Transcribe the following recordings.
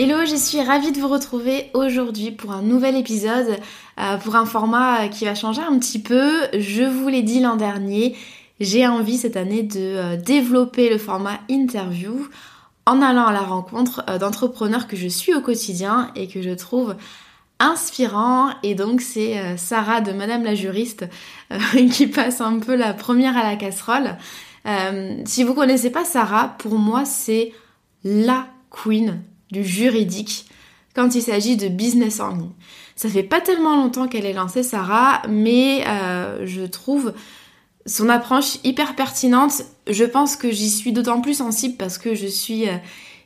Hello, je suis ravie de vous retrouver aujourd'hui pour un nouvel épisode, euh, pour un format qui va changer un petit peu. Je vous l'ai dit l'an dernier, j'ai envie cette année de euh, développer le format interview en allant à la rencontre euh, d'entrepreneurs que je suis au quotidien et que je trouve inspirants. Et donc c'est Sarah de Madame la juriste qui passe un peu la première à la casserole. si vous connaissez pas Sarah, pour moi c'est la queen du juridique quand il s'agit de business en ligne. Ça fait pas tellement longtemps qu'elle est lancée Sarah, mais euh, je trouve son approche hyper pertinente. Je pense que j'y suis d'autant plus sensible parce que je suis euh,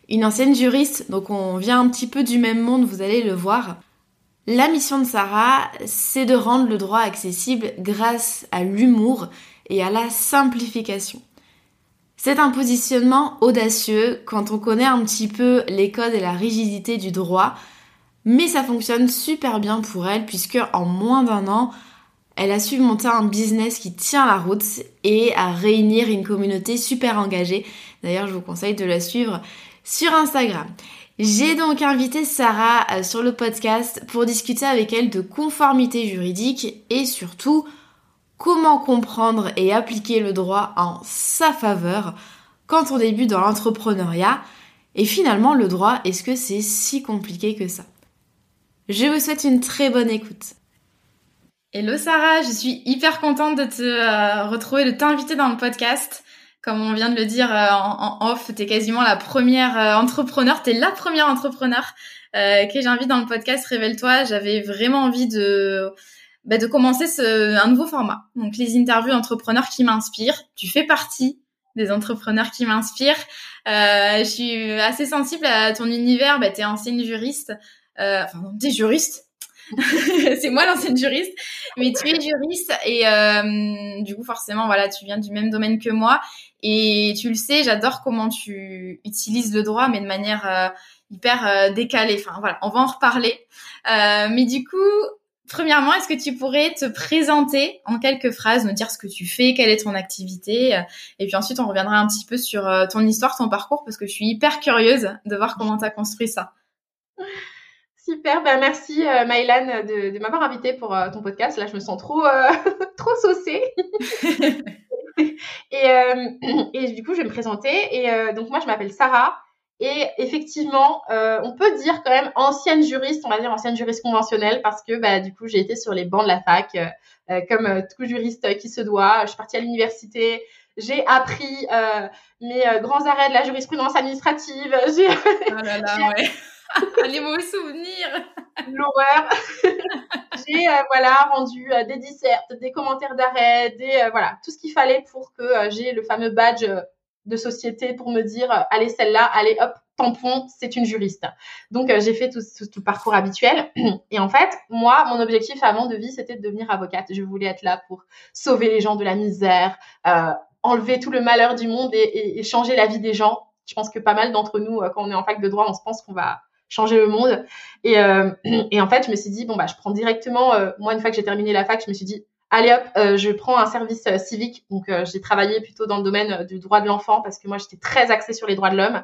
une ancienne juriste, donc on vient un petit peu du même monde, vous allez le voir. La mission de Sarah, c'est de rendre le droit accessible grâce à l'humour et à la simplification. C'est un positionnement audacieux quand on connaît un petit peu les codes et la rigidité du droit, mais ça fonctionne super bien pour elle puisque en moins d'un an, elle a su monter un business qui tient la route et à réunir une communauté super engagée. D'ailleurs, je vous conseille de la suivre sur Instagram. J'ai donc invité Sarah euh, sur le podcast pour discuter avec elle de conformité juridique et surtout comment comprendre et appliquer le droit en sa faveur quand on débute dans l'entrepreneuriat. Et finalement, le droit, est-ce que c'est si compliqué que ça? Je vous souhaite une très bonne écoute. Hello Sarah, je suis hyper contente de te euh, retrouver, de t'inviter dans le podcast. Comme on vient de le dire euh, en, off, t'es quasiment la première euh, entrepreneur, t'es la première entrepreneur que j'invite dans le podcast Révèle-toi. J'avais vraiment envie de bah, de commencer ce, un nouveau format. Donc les interviews d'entrepreneurs qui m'inspirent. Tu fais partie des entrepreneurs qui m'inspirent. Euh, je suis assez sensible à ton univers. Bah, t'es ancienne juriste. Euh, enfin, t'es juriste. c'est moi l'ancienne juriste, mais tu es juriste et euh, du coup forcément voilà tu viens du même domaine que moi et tu le sais j'adore comment tu utilises le droit mais de manière euh, hyper euh, décalée. Enfin voilà on va en reparler. Euh, mais du coup Premièrement, est-ce que tu pourrais te présenter en quelques phrases, nous dire ce que tu fais, quelle est ton activité, euh, et puis ensuite on reviendra un petit peu sur euh, ton histoire, ton parcours, parce que je suis hyper curieuse de voir comment tu as construit ça. Super, ben merci euh, de, m'avoir invitée pour euh, ton podcast. Là, je me sens trop, trop saucée. et, et, du coup, je vais me présenter. Et donc, moi, je m'appelle Sarah. Et effectivement, euh, on peut dire quand même ancienne juriste, on va dire ancienne juriste conventionnelle, parce que bah, du coup, j'ai été sur les bancs de la fac, euh, euh, comme tout juriste qui se doit. Je suis partie à l'université, j'ai appris mes grands arrêts de la jurisprudence administrative. J'ai... Oh là là, ouais. les mauvais souvenirs. L'horreur. j'ai voilà rendu des dissertes, des commentaires d'arrêt, des voilà tout ce qu'il fallait pour que j'ai le fameux badge de société pour me dire euh, allez celle-là, allez hop, tampon, c'est une juriste. Donc euh, j'ai fait tout, tout, le parcours habituel. Et en fait, moi, mon objectif avant de vie, c'était de devenir avocate. Je voulais être là pour sauver les gens de la misère, euh, enlever tout le malheur du monde et, et, changer la vie des gens. Je pense que pas mal d'entre nous, quand on est en fac de droit, on se pense qu'on va changer le monde. Et, et, en fait, je me suis dit bon bah je prends directement. moi, une fois que j'ai terminé la fac, je me suis dit allez hop, je prends un service civique. Donc j'ai travaillé plutôt dans le domaine du droit de l'enfant parce que moi j'étais très axée sur les droits de l'homme.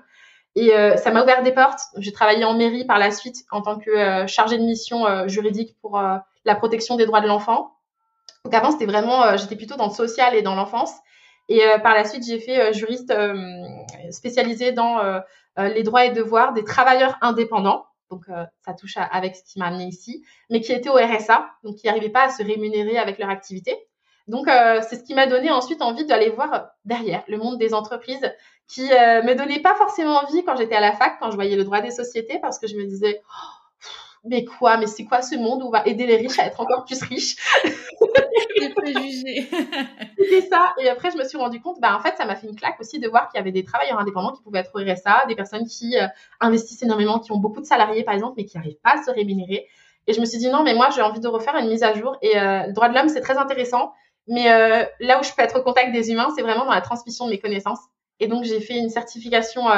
Et ça m'a ouvert des portes. J'ai travaillé en mairie par la suite en tant que chargée de mission juridique pour la protection des droits de l'enfant. Donc avant, c'était vraiment, j'étais plutôt dans le social et dans l'enfance. Et par la suite, j'ai fait juriste spécialisée dans les droits et devoirs des travailleurs indépendants donc euh, ça touche avec ce qui m'a amené ici, mais qui étaient au RSA, donc qui n'arrivaient pas à se rémunérer avec leur activité. Donc euh, c'est ce qui m'a donné ensuite envie d'aller voir derrière le monde des entreprises, qui euh, me donnait pas forcément envie quand j'étais à la fac, quand je voyais le droit des sociétés, parce que je me disais mais quoi, mais c'est quoi ce monde où on va aider les riches à être encore plus riches Les préjugés. C'était ça. Et après, je me suis rendu compte, bah, en fait, ça m'a fait une claque aussi de voir qu'il y avait des travailleurs indépendants qui pouvaient être au RSA, des personnes qui euh, investissent énormément, qui ont beaucoup de salariés, par exemple, mais qui n'arrivent pas à se rémunérer. Et je me suis dit, non, mais moi, j'ai envie de refaire une mise à jour. Et euh, le droit de l'homme, c'est très intéressant. Mais euh, là où je peux être au contact des humains, c'est vraiment dans la transmission de mes connaissances. Et donc, j'ai fait une certification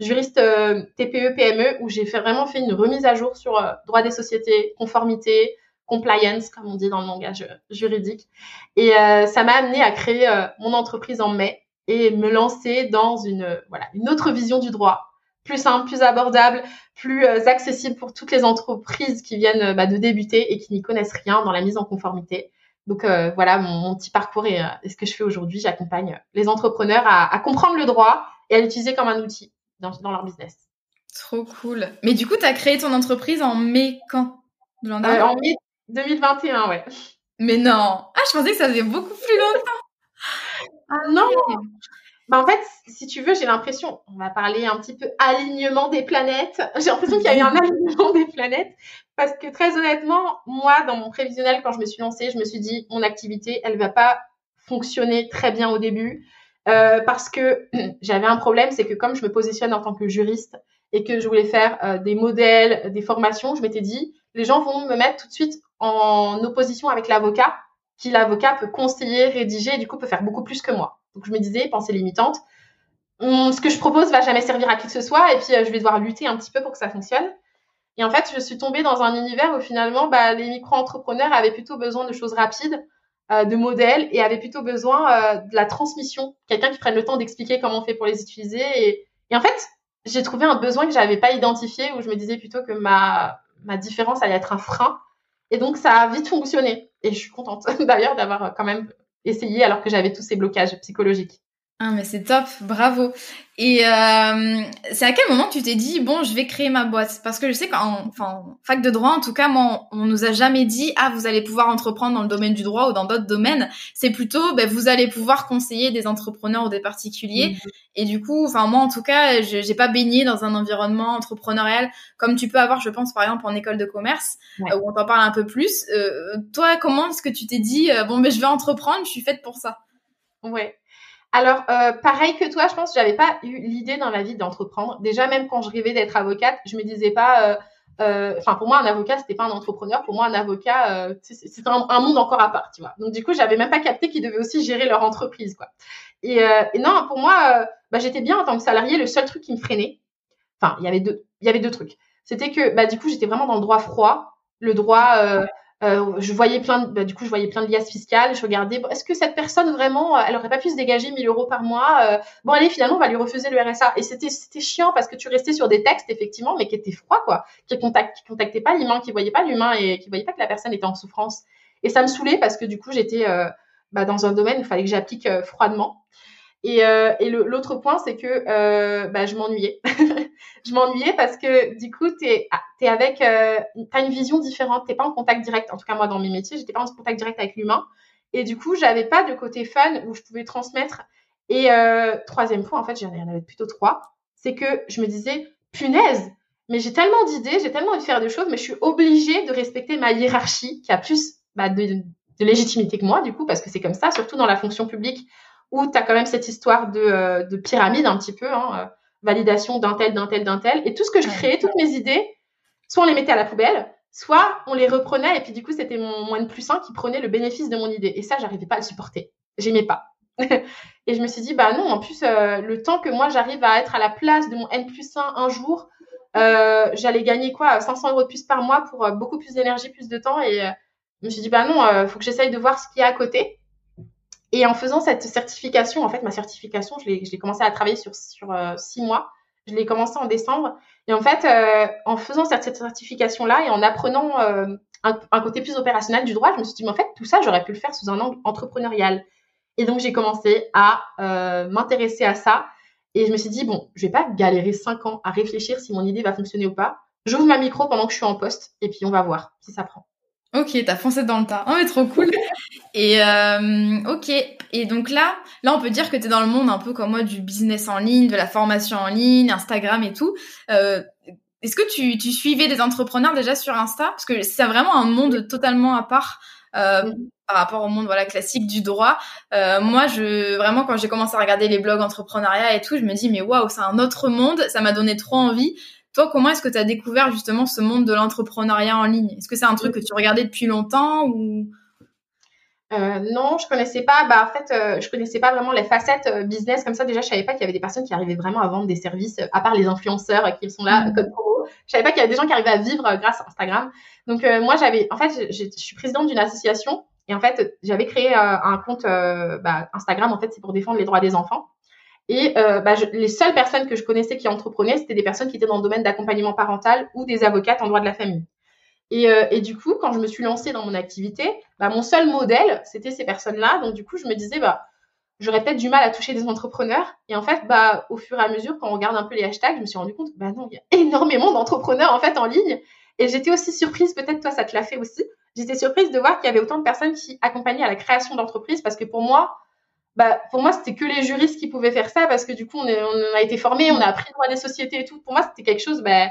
juriste euh, TPE PME où j'ai vraiment fait une remise à jour sur euh, droit des sociétés, conformité, compliance comme on dit dans le langage euh, juridique. Et ça m'a amené à créer mon entreprise en mai et me lancer dans une voilà une autre vision du droit, plus simple, plus abordable, plus accessible pour toutes les entreprises qui viennent bah, de débuter et qui n'y connaissent rien dans la mise en conformité. Donc voilà mon, petit parcours et, ce que je fais aujourd'hui. J'accompagne les entrepreneurs à, comprendre le droit et à l'utiliser comme un outil dans, leur business. Trop cool. Mais du coup, tu as créé ton entreprise en mai quand? Euh, En mai 2021, ouais. Mais non. Ah, je pensais que ça faisait beaucoup plus longtemps. Ah non. Bah en fait, si tu veux, j'ai l'impression, on va parler un petit peu alignement des planètes. J'ai l'impression qu'il y a eu un alignement des planètes parce que très honnêtement, moi, dans mon prévisionnel, quand je me suis lancée, je me suis dit, mon activité, elle va pas fonctionner très bien au début. Euh, parce que j'avais un problème, c'est que comme je me positionne en tant que juriste et que je voulais faire euh, des modèles, des formations, je m'étais dit, les gens vont me mettre tout de suite en opposition avec l'avocat, qui l'avocat peut conseiller, rédiger, et du coup peut faire beaucoup plus que moi. Donc je me disais, pensée limitante, ce que je propose va jamais servir à qui que ce soit, et puis euh, je vais devoir lutter un petit peu pour que ça fonctionne. Et en fait, je suis tombée dans un univers où finalement, bah, les micro-entrepreneurs avaient plutôt besoin de choses rapides, euh, de modèles et avait plutôt besoin euh, de la transmission, quelqu'un qui prenne le temps d'expliquer comment on fait pour les utiliser. Et, en fait, j'ai trouvé un besoin que j'avais pas identifié où je me disais plutôt que ma, ma différence allait être un frein. Et donc, ça a vite fonctionné. Et je suis contente d'ailleurs d'avoir quand même essayé alors que j'avais tous ces blocages psychologiques. Ah mais c'est top, bravo. Et euh, c'est à quel moment tu t'es dit bon je vais créer ma boîte? Parce que je sais qu'en enfin, fac de droit en tout cas moi on, nous a jamais dit ah vous allez pouvoir entreprendre dans le domaine du droit ou dans d'autres domaines. C'est plutôt ben, vous allez pouvoir conseiller des entrepreneurs ou des particuliers. Mhm. Et du coup enfin moi en tout cas je j'ai pas baigné dans un environnement entrepreneurial comme tu peux avoir je pense par exemple en école de commerce euh, où on t'en parle un peu plus. Euh, toi comment est-ce que tu t'es dit euh, bon ben je vais entreprendre je suis faite pour ça? Ouais. Alors, euh, pareil que toi, je pense que j'avais pas eu l'idée dans la vie d'entreprendre. Déjà, même quand je rêvais d'être avocate, je me disais pas. Euh, euh, enfin, pour moi, un avocat, c'était pas un entrepreneur. Pour moi, un avocat, c'est un, monde encore à part, tu vois. Donc, du coup, j'avais même pas capté qu'ils devaient aussi gérer leur entreprise, quoi. Et, non, pour moi, bah, j'étais bien en tant que salarié. Le seul truc qui me freinait, enfin, il y avait deux, il y avait deux trucs. C'était que, bah, du coup, j'étais vraiment dans le droit froid, le droit. Euh, je voyais plein de, bah, du coup, je voyais plein de liasses fiscales. Je regardais, est-ce que cette personne vraiment, euh, elle aurait pas pu se dégager 1000 euros par mois euh, Bon, allez, finalement, on va lui refuser le RSA. Et c'était, c'était chiant parce que tu restais sur des textes effectivement, mais qui étaient froids, quoi, qui contact, contactaient pas l'humain, qui voyaient pas l'humain et qui voyaient pas que la personne était en souffrance. Et ça me saoulait parce que du coup, j'étais bah, dans un domaine où il fallait que j'applique froidement. Et, euh, et l'autre point, c'est que euh, bah, je m'ennuyais. je m'ennuyais parce que du coup, tu es, ah, avec, euh, as une vision différente, tu pas en contact direct. En tout cas, moi, dans mes métiers, j'étais pas en contact direct avec l'humain. Et du coup, j'avais pas de côté fun où je pouvais transmettre. Et euh, troisième point, en fait, j'en avais plutôt trois, c'est que je me disais, punaise, mais j'ai tellement d'idées, j'ai tellement envie de faire des choses, mais je suis obligée de respecter ma hiérarchie qui a plus bah, de légitimité que moi, du coup, parce que c'est comme ça, surtout dans la fonction publique où tu as quand même cette histoire de, euh, de pyramide un petit peu, hein, euh, validation d'un tel, d'un tel, d'un tel. Et tout ce que je créais, toutes mes idées, soit on les mettait à la poubelle, soit on les reprenait et puis du coup c'était mon, moins N plus 1 qui prenait le bénéfice de mon idée. Et ça, j'arrivais pas à le supporter. J'aimais pas. et je me suis dit, bah non, en plus, euh, le temps que moi j'arrive à être à la place de mon N plus 1 un jour, j'allais gagner quoi 500 euros de plus par mois pour beaucoup plus d'énergie, plus de temps. Et je me suis dit, bah non, faut que j'essaye de voir ce qu'il y a à côté. Et en faisant cette certification, en fait, ma certification, je l'ai commencé à travailler sur, sur six mois. Je l'ai commencé en décembre. Et en fait, en faisant cette, certification-là et en apprenant un, côté plus opérationnel du droit, je me suis dit, mais en fait, tout ça, j'aurais pu le faire sous un angle entrepreneurial. Et donc, j'ai commencé à euh, m'intéresser à ça. Et je me suis dit, bon, je vais pas galérer cinq ans à réfléchir si mon idée va fonctionner ou pas. J'ouvre ma micro pendant que je suis en poste et puis on va voir si ça prend. Ok, t'as foncé dans le tas. Oh, mais trop cool. et euh, ok. Et donc là, là, on peut dire que t'es dans le monde un peu comme moi du business en ligne, de la formation en ligne, Instagram et tout. Euh, est-ce que tu, tu, suivais des entrepreneurs déjà sur Insta? Parce que c'est vraiment un monde totalement à part. Euh, par rapport au monde voilà classique du droit. Euh, moi, je vraiment quand j'ai commencé à regarder les blogs entrepreneuriat et tout, je me dis mais waouh, c'est un autre monde, ça m'a donné trop envie. Toi, comment est-ce que tu as découvert justement ce monde de l'entrepreneuriat en ligne? Est-ce que c'est un truc que tu regardais depuis longtemps ou? Euh, non, je connaissais pas. Bah, en fait, euh, je connaissais pas vraiment les facettes euh, business comme ça. Déjà, je savais pas qu'il y avait des personnes qui arrivaient vraiment à vendre des services, à part les influenceurs qui sont là, comme mm. promo. Je savais pas qu'il y avait des gens qui arrivaient à vivre grâce à Instagram. Donc, moi, j'avais, en fait, je, suis présidente d'une association et en fait, j'avais créé un compte bah, Instagram. En fait, c'est pour défendre les droits des enfants. Et bah, les seules personnes que je connaissais qui entreprenaient, c'était des personnes qui étaient dans le domaine d'accompagnement parental ou des avocates en droit de la famille. Et, euh, et, du coup, quand je me suis lancée dans mon activité, bah, mon seul modèle, c'était ces personnes-là. Donc, du coup, je me disais, bah, j'aurais peut-être du mal à toucher des entrepreneurs. Et en fait, bah, au fur et à mesure, quand on regarde un peu les hashtags, je me suis rendu compte bah non, il y a énormément d'entrepreneurs en fait en ligne. Et j'étais aussi surprise, peut-être toi, ça te l'a fait aussi. J'étais surprise de voir qu'il y avait autant de personnes qui accompagnaient à la création d'entreprises parce que pour moi, bah, pour moi, c'était que les juristes qui pouvaient faire ça parce que du coup, on, on a été formés, on a appris le droit des sociétés et tout. Pour moi, c'était quelque chose, bah,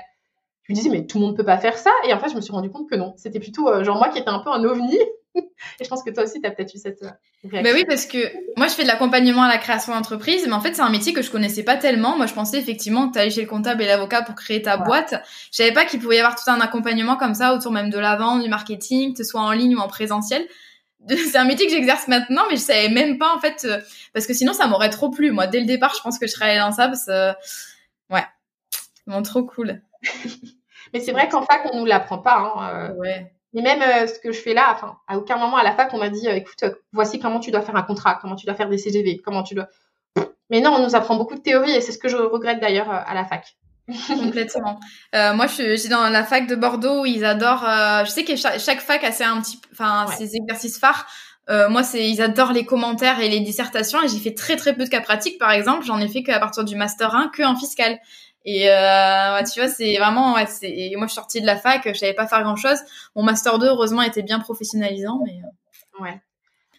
je me disais, mais tout le monde peut pas faire ça. Et en fait, je me suis rendu compte que non. C'était plutôt euh, genre moi qui étais un peu un ovni. et je pense que toi aussi, tu as peut-être eu cette euh, réaction. Bah oui, parce que moi, je fais de l'accompagnement à la création d'entreprise, mais en fait, c'est un métier que je connaissais pas tellement. Moi, je pensais effectivement que tu allais chez le comptable et l'avocat pour créer ta boîte. Je savais pas qu'il pouvait y avoir tout un accompagnement comme ça autour même de la vente, du marketing, que ce soit en ligne ou en présentiel. C'est un métier que j'exerce maintenant, mais je savais même pas en fait, euh, parce que sinon, ça m'aurait trop plu. Moi, dès le départ, je pense que je serais dans ça parce que, ouais, vraiment trop cool. Mais c'est vrai qu'en fac, on nous l'apprend pas. Hein, euh. Mais même euh, ce que je fais là, enfin, à aucun moment à la fac, on m'a dit, euh, écoute, voici comment tu dois faire un contrat, comment tu dois faire des CGV, comment tu dois. Mais non, on nous apprend beaucoup de théorie et c'est ce que je regrette d'ailleurs à la fac. Complètement. moi, je, suis dans la fac de Bordeaux ils adorent. je sais que chaque, fac a ses un petit, enfin, ses exercices phares. moi, c'est ils adorent les commentaires et les dissertations et j'ai fait très très peu de cas pratiques. Par exemple, j'en ai fait qu'à partir du master 1, que en fiscal. Et euh, tu vois, c'est vraiment, ouais, c'est. moi, je suis sortie de la fac, je savais pas faire grand chose. Mon master 2, heureusement, était bien professionnalisant, mais. Euh. Ouais.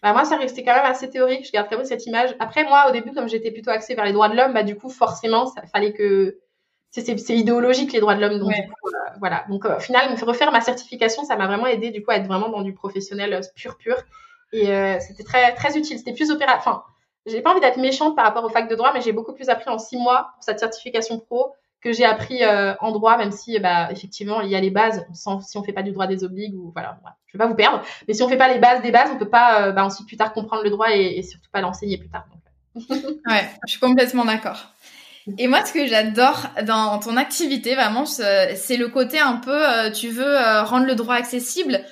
Bah moi, ça restait quand même assez théorique. Je garde très bien cette image. Après, moi, au début, comme j'étais plutôt axée vers les droits de l'homme, bah du coup, forcément, ça fallait que c'est idéologique les droits de l'homme. Donc euh, voilà. Donc au final, refaire ma certification, ça m'a vraiment aidé du coup à être vraiment dans du professionnel pur pur. Et c'était très très utile. C'était plus opéra. Enfin, j'ai pas envie d'être méchante par rapport au fac de droit, mais j'ai beaucoup plus appris en six mois pour cette certification pro que j'ai appris euh, en droit, même si bah, effectivement il y a les bases. Sans, si on fait pas du droit des obligues ou voilà, je vais pas vous perdre, mais si on fait pas les bases des bases, on peut pas euh, bah, ensuite plus tard comprendre le droit et, surtout pas l'enseigner plus tard. ouais, je suis complètement d'accord. Et moi, ce que j'adore dans ton activité, vraiment, c'est le côté un peu, euh, tu veux rendre le droit accessible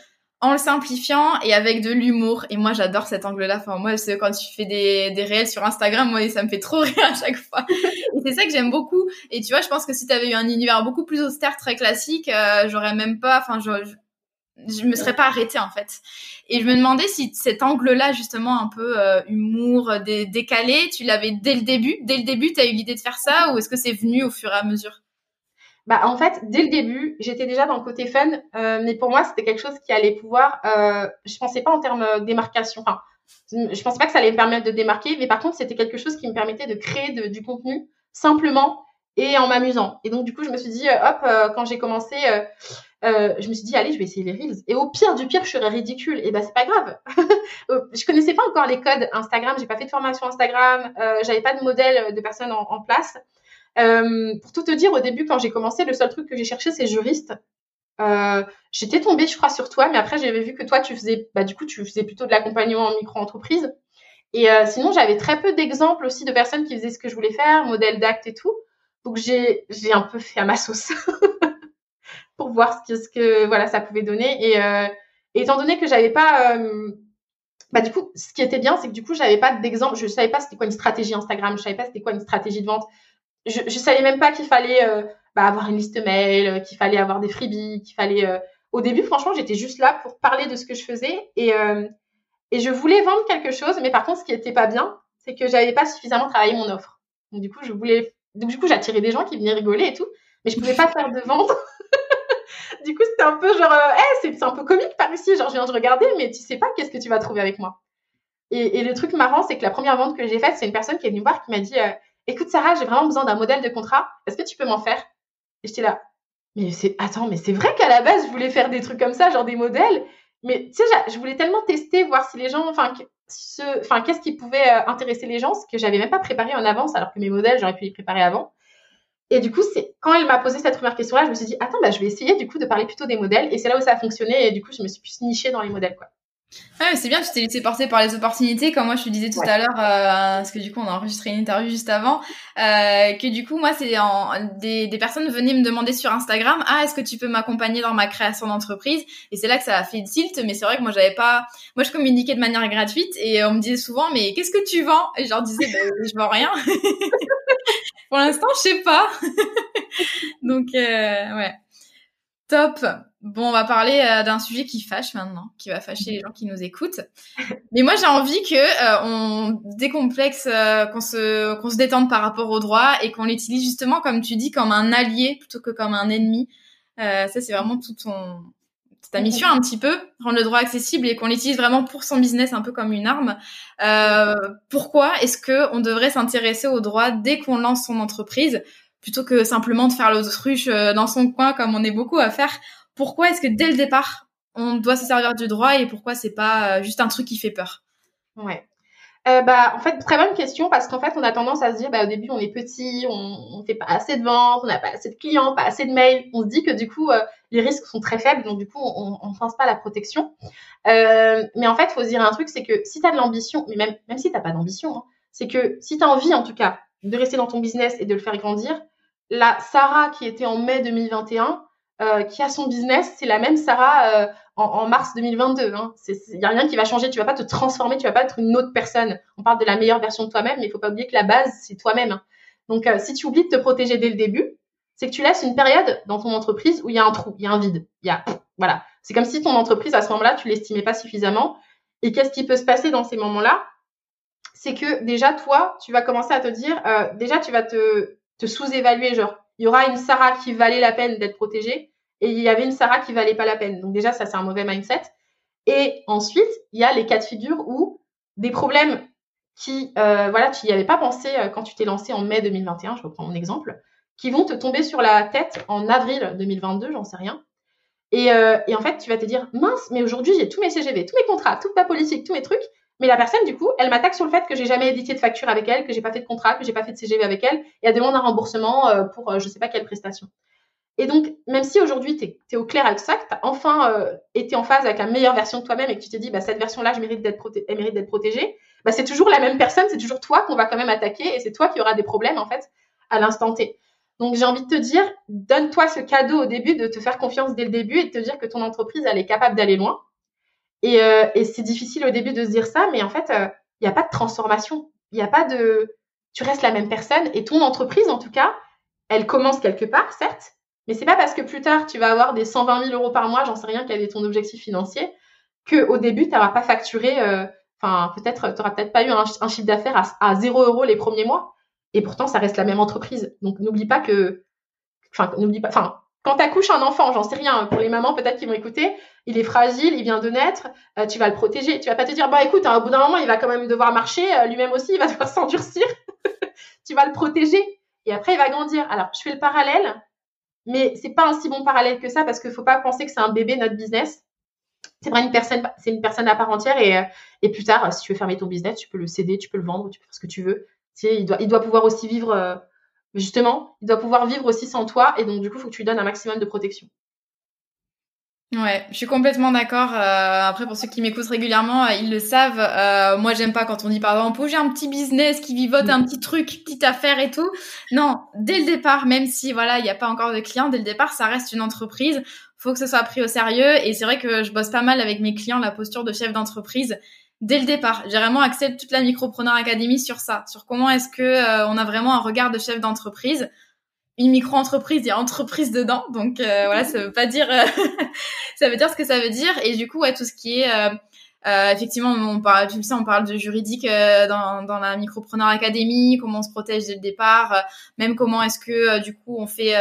en le simplifiant et avec de l'humour. Et moi, j'adore cet angle-là. Enfin, moi, c'est quand tu fais des, des réels sur Instagram, moi, ça me fait trop rire à chaque fois. Et c'est ça que j'aime beaucoup. Et tu vois, je pense que si tu avais eu un univers beaucoup plus austère, très classique, euh, j'aurais même pas, enfin, je, je, me serais pas arrêtée, en fait. Et je me demandais si cet angle-là, justement, un peu euh, humour, décalé, tu l'avais dès le début? Dès le début, tu as eu l'idée de faire ça ou est-ce que c'est venu au fur et à mesure? Bah, en fait, dès le début, j'étais déjà dans le côté fun, euh, mais pour moi, c'était quelque chose qui allait pouvoir. Euh, je pensais pas en termes démarcation. Enfin, je pensais pas que ça allait me permettre de démarquer, mais par contre, c'était quelque chose qui me permettait de créer de, du contenu simplement et en m'amusant. Et donc, du coup, je me suis dit, euh, hop, euh, quand j'ai commencé, euh, je me suis dit, allez, je vais essayer les reels. Et au pire du pire, je serais ridicule. Et ben, c'est pas grave. je connaissais pas encore les codes Instagram. J'ai pas fait de formation Instagram. J'avais pas de modèle de personnes en, place. Euh, pour tout te dire, au début, quand j'ai commencé, le seul truc que j'ai cherché, c'est juriste. Euh, j'étais tombée, je crois, sur toi, mais après, j'avais vu que toi, tu faisais, bah, du coup, tu faisais plutôt de l'accompagnement en micro-entreprise. Et euh, sinon, j'avais très peu d'exemples aussi de personnes qui faisaient ce que je voulais faire, modèle d'acte et tout. Donc, j'ai un peu fait à ma sauce pour voir ce que, voilà, ça pouvait donner. Et, euh, étant donné que j'avais pas, euh, bah du coup, ce qui était bien, c'est que du coup, j'avais pas d'exemple, je savais pas c'était quoi une stratégie Instagram, je savais pas c'était quoi une stratégie de vente. Je, je savais même pas qu'il fallait euh, bah, avoir une liste mail, qu'il fallait avoir des freebies, qu'il fallait. Euh, Au début, franchement, j'étais juste là pour parler de ce que je faisais et et je voulais vendre quelque chose, mais par contre, ce qui était pas bien, c'est que j'avais pas suffisamment travaillé mon offre. Donc du coup, je voulais, donc du coup, j'attirais des gens qui venaient rigoler et tout, mais je pouvais pas faire de vente. du coup, c'était un peu genre, euh, c'est un peu comique par ici, genre je viens de regarder, mais tu sais pas qu'est-ce que tu vas trouver avec moi. Et, le truc marrant, c'est que la première vente que j'ai faite, c'est une personne qui est venue voir qui m'a dit, euh, écoute Sarah, j'ai vraiment besoin d'un modèle de contrat, est-ce que tu peux m'en faire? Et j'étais là, mais c'est, attends, mais c'est vrai qu'à la base, je voulais faire des trucs comme ça, genre des modèles, mais tu sais, je voulais tellement tester, voir si les gens, enfin, enfin, qu'est-ce qui pouvait euh, intéresser les gens, ce que j'avais même pas préparé en avance, alors que mes modèles, j'aurais pu les préparer avant. Et du coup, c'est quand elle m'a posé cette première question-là, je me suis dit, attends, bah, je vais essayer du coup de parler plutôt des modèles. Et c'est là où ça a fonctionné. Et du coup, je me suis plus nichée dans les modèles, quoi. Ouais, c'est bien, tu t'es laissé porter par les opportunités, comme moi je te disais tout à l'heure, euh, parce que du coup on a enregistré une interview juste avant, euh, que du coup moi c'est en, des, des personnes venaient me demander sur Instagram, ah est-ce que tu peux m'accompagner dans ma création d'entreprise? Et c'est là que ça a fait tilt, mais c'est vrai que moi j'avais pas, moi je communiquais de manière gratuite et on me disait souvent mais qu'est-ce que tu vends? Et je leur disais bah, je vends rien. Pour l'instant je sais pas. Donc euh, ouais. Top. Bon, on va parler euh, d'un sujet qui fâche maintenant, qui va fâcher les gens qui nous écoutent. Mais moi, j'ai envie que euh, on décomplexe, qu'on se qu'on se détende par rapport au droit et qu'on l'utilise justement, comme tu dis, comme un allié plutôt que comme un ennemi. ça, c'est vraiment tout ton mission un petit peu, rendre le droit accessible et qu'on l'utilise vraiment pour son business, un peu comme une arme. pourquoi est-ce que on devrait s'intéresser au droit dès qu'on lance son entreprise plutôt que simplement de faire l'autruche dans son coin comme on est beaucoup à faire? Pourquoi est-ce que dès le départ, on doit se servir du droit et pourquoi c'est pas euh, juste un truc qui fait peur? Ouais. Euh, bah, en fait, très bonne question parce qu'en fait, on a tendance à se dire, bah, au début, on est petit, on, ne fait pas assez de ventes, on n'a pas assez de clients, pas assez de mails. On se dit que du coup, euh, les risques sont très faibles, donc du coup, on ne pense pas la protection. mais en fait, faut se dire un truc, c'est que si tu as de l'ambition, mais même, même si tu pas d'ambition, hein, c'est que si tu as envie, en tout cas, de rester dans ton business et de le faire grandir, la Sarah qui était en mai 2021, euh, qui a son business, c'est la même Sarah euh, en, mars 2022. Il hein. n'y a rien qui va changer. Tu vas pas te transformer, tu vas pas être une autre personne. On parle de la meilleure version de toi-même, mais il faut pas oublier que la base, c'est toi-même. Hein. Donc, euh, si tu oublies de te protéger dès le début, c'est que tu laisses une période dans ton entreprise où il y a un trou, il y a un vide. Y a, voilà. C'est comme si ton entreprise, à ce moment-là, tu l'estimais pas suffisamment. Et qu'est-ce qui peut se passer dans ces moments-là? C'est que déjà, toi, tu vas commencer à te dire, déjà, tu vas te, te sous-évaluer, genre, il y aura une Sarah qui valait la peine d'être protégée et il y avait une Sarah qui valait pas la peine. Donc déjà, ça, c'est un mauvais mindset. Et ensuite, il y a les cas de figure où des problèmes qui, euh, voilà, tu n'y avais pas pensé euh, quand tu t'es lancé en mai 2021, je reprends mon exemple, qui vont te tomber sur la tête en avril 2022, j'en sais rien. Et, euh, et, en fait, tu vas te dire, mince, mais aujourd'hui, j'ai tous mes CGV, tous mes contrats, toute ma politique, tous mes trucs. Mais la personne, du coup, elle m'attaque sur le fait que j'ai jamais édité de facture avec elle, que j'ai pas fait de contrat, que j'ai pas fait de CGV avec elle, et elle demande un remboursement euh, pour euh, je sais pas quelle prestation. Et donc, même si aujourd'hui, tu es, au clair avec ça, que tu as enfin euh, été en phase avec la meilleure version de toi-même et que tu t'es dit, bah, cette version-là, je mérite d'être d'être protégée, bah, c'est toujours la même personne, c'est toujours toi qu'on va quand même attaquer et c'est toi qui auras des problèmes, en fait, à l'instant T. Donc, j'ai envie de te dire, donne-toi ce cadeau au début de te faire confiance dès le début et de te dire que ton entreprise, elle est capable d'aller loin. Euh, et, c'est difficile au début de se dire ça, mais en fait, il euh, n'y a pas de transformation. Il n'y a pas de. Tu restes la même personne et ton entreprise, en tout cas, elle commence quelque part, certes, mais c'est pas parce que plus tard tu vas avoir des 120 000 euros par mois, j'en sais rien, quel est ton objectif financier, qu'au début tu n'auras pas facturé. Euh, enfin, peut-être, tu n'auras peut-être pas eu un, chiffre d'affaires à, à 0 euros les premiers mois. Et pourtant, ça reste la même entreprise. Donc, n'oublie pas que. Enfin, n'oublie pas. Enfin, quand tu accouches un enfant, j'en sais rien, pour les mamans peut-être qui vont écouter, il est fragile, il vient de naître, euh, tu vas le protéger. Tu vas pas te dire, bah écoute, hein, au bout d'un moment, il va quand même devoir marcher, euh, lui-même aussi, il va devoir s'endurcir. tu vas le protéger et après, il va grandir. Alors, je fais le parallèle, mais c'est pas un si bon parallèle que ça parce qu'il faut pas penser que c'est un bébé, notre business. C'est vraiment une personne, c'est une personne à part entière et, euh, et plus tard, si tu veux fermer ton business, tu peux le céder, tu peux le vendre, tu peux faire ce que tu veux. Tu il, doit, il doit pouvoir aussi vivre justement, il doit pouvoir vivre aussi sans toi et donc du coup, il faut que tu lui donnes un maximum de protection. Ouais, je suis complètement d'accord. Euh, après, pour ceux qui m'écoutent régulièrement, euh, ils le savent. Euh, moi, j'aime pas quand on dit, par exemple, oh, j'ai un petit business qui vivote, un petit truc, petite affaire et tout. Non, dès le départ, même si voilà, il n'y a pas encore de clients, dès le départ, ça reste une entreprise. Faut que ce soit pris au sérieux. Et c'est vrai que je bosse pas mal avec mes clients la posture de chef d'entreprise dès le départ. J'ai vraiment axé toute la Micropreneur Academy sur ça, sur comment est-ce que on a vraiment un regard de chef d'entreprise une micro-entreprise, il y a entreprise dedans. Donc euh, voilà, ça veut pas dire euh, ça veut dire ce que ça veut dire et du coup ouais, tout ce qui est euh, euh effectivement on parle tu le sais on parle de juridique dans, dans la micropreneur académie, comment on se protège dès le départ, même comment est-ce que du coup on fait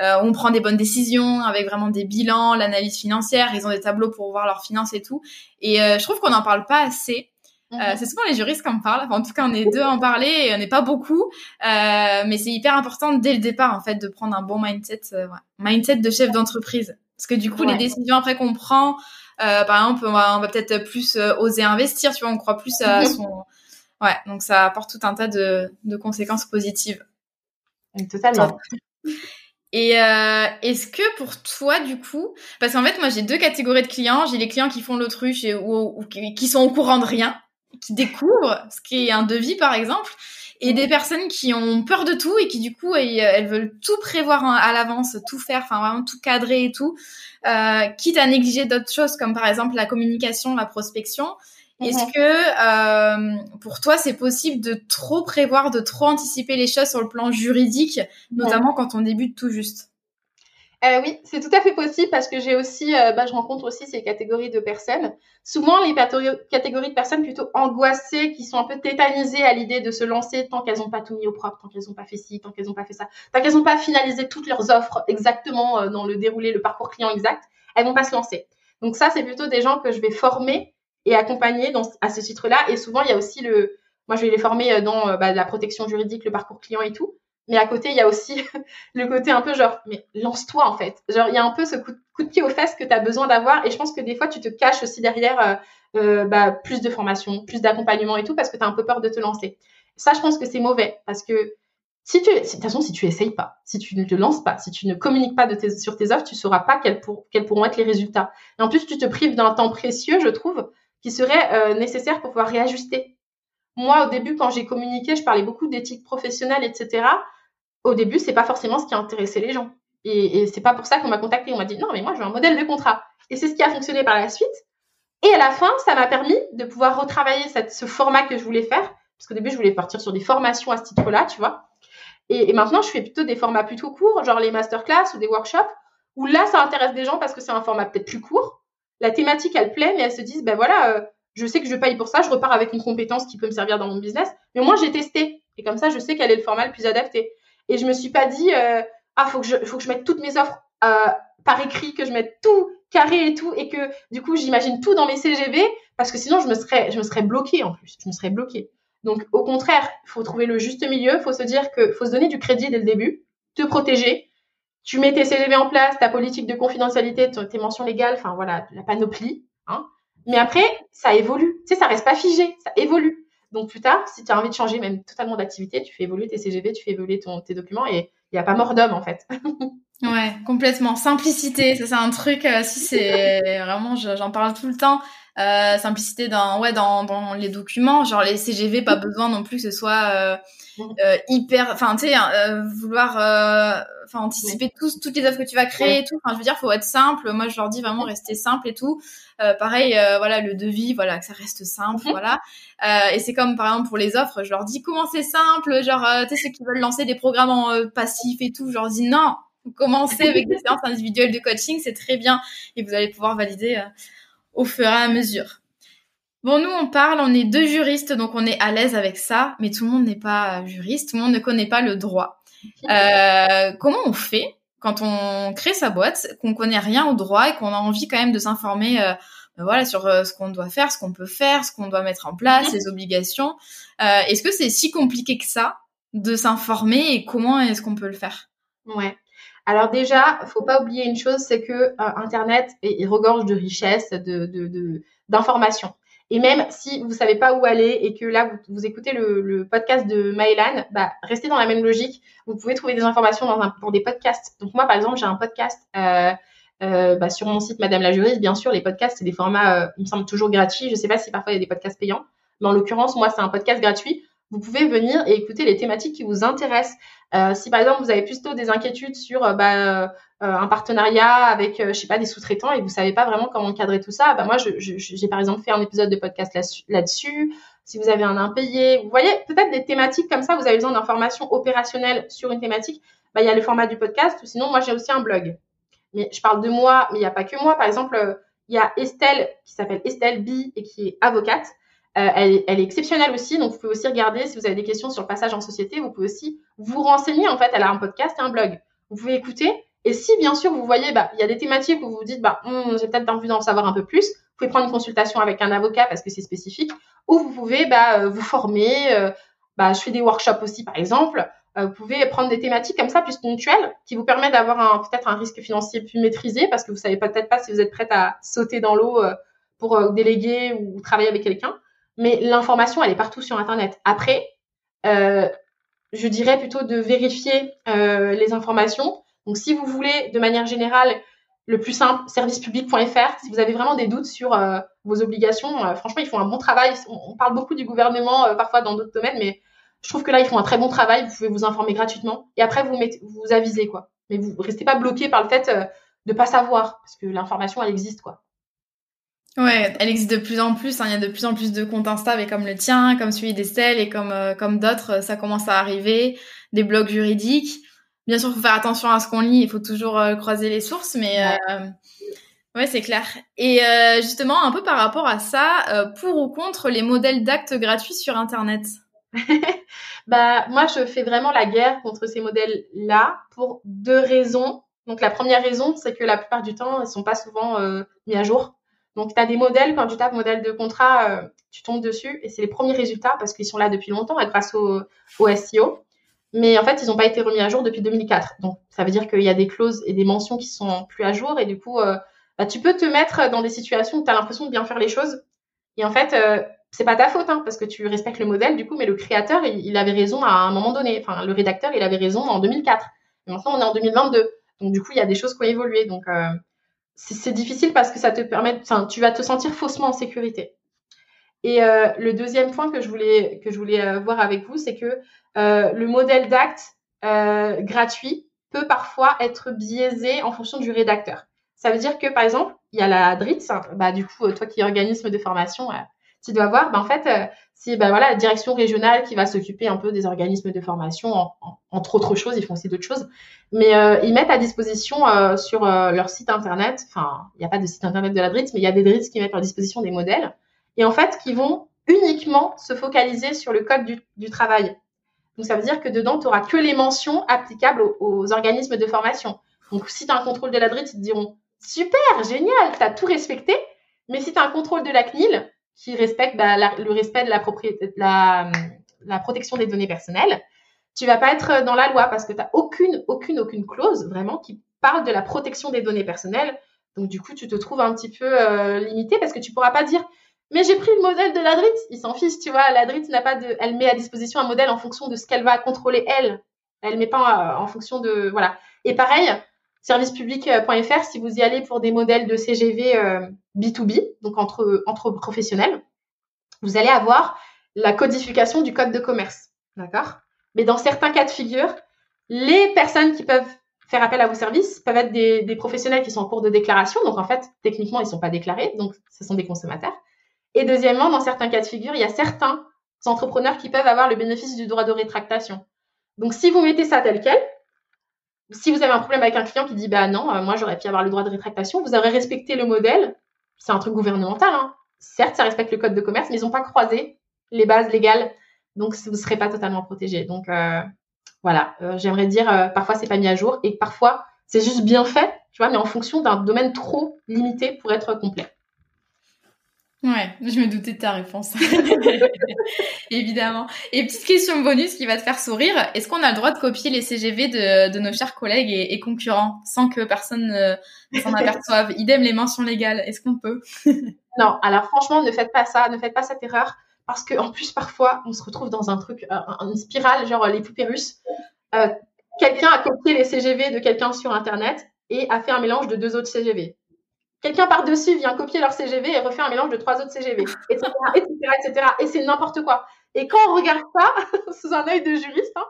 on prend des bonnes décisions avec vraiment des bilans, l'analyse financière, ils ont des tableaux pour voir leurs finances et tout et je trouve qu'on n'en parle pas assez euh, mhm. c'est souvent les juristes qui en parlent. en tout cas, on est deux à en parler et on n'est pas beaucoup. Euh, mais c'est hyper important dès le départ, en fait, de prendre un bon mindset, euh, ouais. mindset de chef d'entreprise. Parce que du coup, les décisions après qu'on prend, euh, par exemple, on va, peut-être plus euh, oser investir, tu vois, on croit plus à mhm. son... Ouais, donc ça apporte tout un tas de, de conséquences positives. Totalement. Et euh, est-ce que pour toi, du coup, parce qu'en fait, moi, j'ai deux catégories de clients. J'ai les clients qui font l'autruche et ou, qui sont au courant de rien, qui découvrent ce qui est un devis par exemple, et des personnes qui ont peur de tout et qui du coup elles, veulent tout prévoir à l'avance, tout faire, enfin vraiment tout cadrer et tout, euh, quitte à négliger d'autres choses comme par exemple la communication, la prospection. Est-ce que euh, pour toi c'est possible de trop prévoir, de trop anticiper les choses sur le plan juridique, notamment quand on débute tout juste? Euh, oui, c'est tout à fait possible parce que j'ai aussi, euh, bah, je rencontre aussi ces catégories de personnes. Souvent, les catégories de personnes plutôt angoissées, qui sont un peu tétanisées à l'idée de se lancer tant qu'elles n'ont pas tout mis au propre, tant qu'elles n'ont pas fait ci, tant qu'elles n'ont pas fait ça, tant qu'elles n'ont pas finalisé toutes leurs offres exactement euh, dans le déroulé, le parcours client exact, elles vont pas se lancer. Donc ça, c'est plutôt des gens que je vais former et accompagner dans, à ce titre-là. Et souvent, il y a aussi le, moi, je vais les former dans bah, la protection juridique, le parcours client et tout. Mais à côté, il y a aussi le côté un peu genre, mais lance-toi en fait. Genre, il y a un peu ce coup, de pied aux fesses que tu as besoin d'avoir. Et je pense que des fois, tu te caches aussi derrière euh, euh, bah, plus de formation, plus d'accompagnement et tout, parce que tu as un peu peur de te lancer. Ça, je pense que c'est mauvais. Parce que si tu, de toute façon, si tu essayes pas, si tu ne te lances pas, si tu ne communiques pas de sur tes offres, tu sauras pas quels, pour, quels pourront être les résultats. Et en plus, tu te prives d'un temps précieux, je trouve, qui serait euh, nécessaire pour pouvoir réajuster. Moi, au début, quand j'ai communiqué, je parlais beaucoup d'éthique professionnelle, etc au début, c'est pas forcément ce qui a intéressé les gens. Et, et c'est pas pour ça qu'on m'a contacté. On m'a dit non, mais moi, je veux un modèle de contrat. Et c'est ce qui a fonctionné par la suite. Et à la fin, ça m'a permis de pouvoir retravailler ce format que je voulais faire. Parce qu'au début, je voulais partir sur des formations à ce titre-là, tu vois. Et, et, maintenant, je fais plutôt des formats plutôt courts, genre les masterclass ou des workshops, où là, ça intéresse des gens parce que c'est un format peut-être plus court. La thématique, elle plaît, mais elles se disent, ben voilà, euh, je sais que je paye pour ça, je repars avec une compétence qui peut me servir dans mon business. Mais moi, j'ai testé. Et comme ça, je sais quel est le format le plus adapté. Et je me suis pas dit, euh, ah, faut que je, faut que je mette toutes mes offres euh, par écrit, que je mette tout carré et tout, et que du coup, j'imagine tout dans mes CGV, parce que sinon, je me serais, je me serais bloquée en plus. Je me serais bloquée. Donc, au contraire, il faut trouver le juste milieu. Il faut se dire que faut se donner du crédit dès le début, te protéger. Tu mets tes CGV en place, ta politique de confidentialité, tes mentions légales, enfin voilà, la panoplie. Hein. Mais après, ça évolue. Tu sais, ça reste pas figé, ça évolue. Donc plus tard, si tu as envie de changer même totalement d'activité, tu fais évoluer tes CGV, tu fais évoluer ton, tes documents et il n'y a pas mort d'homme en fait. ouais, complètement. Simplicité, ça c'est un truc, euh, si c'est vraiment, j'en parle tout le temps. Euh, simplicité dans ouais dans, dans les documents. Genre les CGV pas besoin non plus que ce soit euh, euh hyper enfin tu sais hein, euh, vouloir enfin anticiper tous toutes les offres que tu vas créer et tout. Enfin je veux dire faut être simple. Moi je leur dis vraiment rester simple et tout. Pareil voilà le devis voilà que ça reste simple mhm. voilà. Et c'est comme par exemple pour les offres je leur dis comment c'est simple? Genre tu sais ceux qui veulent lancer des programmes en passif et tout je leur dis non. Commencez avec des séances individuelles de coaching c'est très bien. Et vous allez pouvoir valider au fur et à mesure. Bon, nous, on parle, on est deux juristes, donc on est à l'aise avec ça, mais tout le monde n'est pas juriste, tout le monde ne connaît pas le droit. Euh, comment on fait quand on crée sa boîte, qu'on connaît rien au droit et qu'on a envie quand même de s'informer euh, ben voilà, sur euh, ce qu'on doit faire, ce qu'on peut faire, ce qu'on doit mettre en place, les obligations. est-ce que c'est si compliqué que ça de s'informer et comment est-ce qu'on peut le faire? Ouais. Alors déjà, faut pas oublier une chose, c'est que euh, Internet est, regorge de richesses, de, d'informations. Et même si vous savez pas où aller et que là vous, écoutez le, podcast de Maëlan, bah restez dans la même logique. Vous pouvez trouver des informations dans, des podcasts. Donc moi par exemple j'ai un podcast euh, euh, bah, sur mon site Madame la juriste, bien sûr, les podcasts, c'est des formats, il me semble, toujours gratuits. Je ne sais pas si parfois il y a des podcasts payants, mais en l'occurrence, moi, c'est un podcast gratuit. Vous pouvez venir et écouter les thématiques qui vous intéressent. si par exemple, vous avez plutôt des inquiétudes sur bah, un partenariat avec, je sais pas, des sous-traitants et vous savez pas vraiment comment encadrer tout ça, bah, moi, j'ai par exemple fait un épisode de podcast là-dessus si vous avez un impayé, vous voyez, peut-être des thématiques comme ça, vous avez besoin d'informations opérationnelles sur une thématique, bah, il y a le format du podcast, ou sinon, moi, j'ai aussi un blog. Mais je parle de moi, mais il n'y a pas que moi. Par exemple, il y a Estelle, qui s'appelle Estelle B et qui est avocate. Euh, elle, est exceptionnelle aussi, donc vous pouvez aussi regarder si vous avez des questions sur le passage en société, vous pouvez aussi vous renseigner. En fait, elle a un podcast et un blog. Vous pouvez écouter. Et si bien sûr vous voyez, bah, il y a des thématiques où vous vous dites, bah, hum, j'ai peut-être envie d'en savoir un peu plus, vous pouvez prendre une consultation avec un avocat parce que c'est spécifique, ou vous pouvez bah, euh, vous former. Euh, bah, je fais des workshops aussi, par exemple. Vous pouvez prendre des thématiques comme ça, plus ponctuelles, qui vous permettent d'avoir peut-être un risque financier plus maîtrisé, parce que vous savez peut-être pas si vous êtes prête à sauter dans l'eau pour déléguer ou travailler avec quelqu'un. Mais l'information, elle est partout sur Internet. Après, je dirais plutôt de vérifier les informations. Donc, si vous voulez, de manière générale, le plus simple, servicepublic.fr. Si vous avez vraiment des doutes sur euh, vos obligations, euh, franchement, ils font un bon travail. On, parle beaucoup du gouvernement euh, parfois dans d'autres domaines, mais je trouve que là, ils font un très bon travail. Vous pouvez vous informer gratuitement et après, vous vous avisez quoi. Mais vous restez pas bloqué par le fait de pas savoir parce que l'information, elle existe quoi. Ouais, elle existe de plus en plus. Hein. Il y a de plus en plus de comptes Insta, et comme le tien, comme celui d'Estelle et comme comme d'autres, ça commence à arriver. Des blogs juridiques bien sûr, il faut faire attention à ce qu'on lit, il faut toujours euh, croiser les sources, mais ouais, euh, c'est clair. Et euh, justement, un peu par rapport à ça, pour ou contre les modèles d'actes gratuits sur Internet? Bah, moi, je fais vraiment la guerre contre ces modèles-là pour deux raisons. Donc, la première raison, c'est que la plupart du temps, ils sont pas souvent mis à jour. Donc, tu as des modèles, quand tu tapes modèle de contrat, tu tombes dessus et c'est les premiers résultats parce qu'ils sont là depuis longtemps et grâce au, SEO mais en fait, ils n'ont pas été remis à jour depuis 2004. Donc, ça veut dire qu'il y a des clauses et des mentions qui sont plus à jour. Et du coup, euh, bah, tu peux te mettre dans des situations où tu as l'impression de bien faire les choses. Et en fait, euh, c'est pas ta faute, hein, parce que tu respectes le modèle, du coup, mais le créateur, il, avait raison à un moment donné. Enfin, le rédacteur, il avait raison en 2004. Et maintenant, on est en 2022. Donc, du coup, il y a des choses qui ont évolué. Donc, euh, c'est difficile parce que ça te permet, enfin, tu vas te sentir faussement en sécurité. Et euh, le deuxième point que je voulais que je voulais euh, voir avec vous, c'est que euh, le modèle d'acte gratuit peut parfois être biaisé en fonction du rédacteur. Ça veut dire que par exemple, il y a la DRITS, bah du coup toi qui es organisme de formation, tu dois voir, bah, en fait, c'est bah, voilà la direction régionale qui va s'occuper un peu des organismes de formation, entre autres choses, ils font aussi d'autres choses, mais ils mettent à disposition sur leur site internet, enfin il n'y a pas de site internet de la DRITS, mais il y a des DRITS qui mettent à disposition des modèles et en fait qui vont uniquement se focaliser sur le code du, travail. Donc ça veut dire que dedans, tu n'auras que les mentions applicables aux, organismes de formation. Donc si tu as un contrôle de la DRIT, ils te diront super, génial, tu as tout respecté. Mais si tu as un contrôle de la CNIL qui respecte bah, le respect de la, la, la protection des données personnelles, tu vas pas être dans la loi parce que tu n'as aucune, aucune, aucune clause vraiment qui parle de la protection des données personnelles. Donc du coup, tu te trouves un petit peu euh, limité parce que tu pourras pas dire mais j'ai pris le modèle de l'Adrit. Il s'en fiche, tu vois. L'Adrit n'a pas de, elle met à disposition un modèle en fonction de ce qu'elle va contrôler elle. Elle met pas euh, en fonction de, voilà. Et pareil, servicepublic.fr, si vous y allez pour des modèles de CGV B2B, euh, donc entre, entre professionnels, vous allez avoir la codification du code de commerce. D'accord? Mais dans certains cas de figure, les personnes qui peuvent faire appel à vos services peuvent être des, des, professionnels qui sont en cours de déclaration. Donc, en fait, techniquement, ils ne sont pas déclarés. Donc, ce sont des consommateurs. Et deuxièmement, dans certains cas de figure, il y a certains entrepreneurs qui peuvent avoir le bénéfice du droit de rétractation. Donc, si vous mettez ça tel quel, si vous avez un problème avec un client qui dit bah non, euh, moi j'aurais pu avoir le droit de rétractation, vous aurez respecté le modèle. C'est un truc gouvernemental. Hein. Certes, ça respecte le code de commerce, mais ils n'ont pas croisé les bases légales, donc vous ne serez pas totalement protégé. Donc euh, voilà, euh, j'aimerais dire parfois c'est pas mis à jour et parfois c'est juste bien fait, tu vois, mais en fonction d'un domaine trop limité pour être complet. Ouais, je me doutais de ta réponse. Évidemment. Et petite question bonus qui va te faire sourire. Est-ce qu'on a le droit de copier les CGV de, de nos chers collègues et, concurrents sans que personne ne s'en aperçoive? Idem les mentions légales. Est-ce qu'on peut? Non. Alors franchement, ne faites pas ça. Ne faites pas cette erreur. Parce que en plus, parfois, on se retrouve dans un truc, une spirale, genre les poupées russes. Euh, quelqu'un a copié les CGV de quelqu'un sur Internet et a fait un mélange de deux autres CGV. Quelqu'un par-dessus vient copier leur CGV et refait un mélange de trois autres CGV, etc., etc., Et c'est n'importe quoi. Et quand on regarde ça, sous un œil de juriste, hein,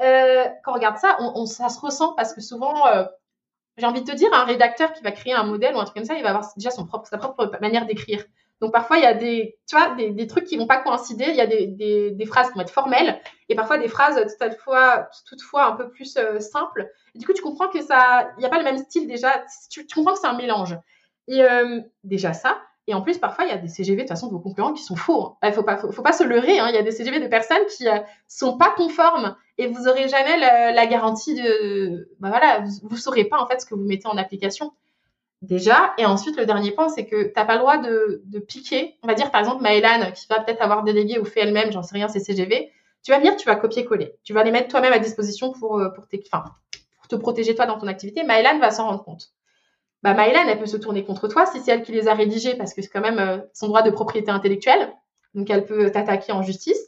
euh, quand on regarde ça, ça se ressent parce que souvent, euh, j'ai envie de te dire, un rédacteur qui va créer un modèle ou un truc comme ça, il va avoir déjà son propre, sa propre manière d'écrire. Donc parfois il y a des, tu vois, des, trucs qui vont pas coïncider. Il y a des, des, phrases qui vont être formelles et parfois des phrases toutefois, toutefois un peu plus euh, simples. du coup, tu comprends que ça, il n'y a pas le même style déjà. Tu comprends que c'est un mélange. Et euh, déjà ça. Et en plus, parfois, il y a des CGV de toute façon de vos concurrents qui sont faux. Il hein. ne faut pas, se leurrer. Hein. Il y a des CGV de personnes qui euh, sont pas conformes et vous aurez jamais la, garantie de. Bah voilà, vous, ne saurez pas en fait ce que vous mettez en application déjà. Et ensuite, le dernier point, c'est que tu n'as pas le droit de, piquer. On va dire par exemple Maëlan qui va peut-être avoir délégué ou fait elle-même, j'en sais rien, ses CGV. Tu vas venir, tu vas copier-coller. Tu vas les mettre toi-même à disposition pour, euh, pour, tes, pour te protéger toi dans ton activité. Maëlan va s'en rendre compte bah Maëlan, elle peut se tourner contre toi si c'est elle qui les a rédigés parce que c'est quand même euh, son droit de propriété intellectuelle. Donc elle peut t'attaquer en justice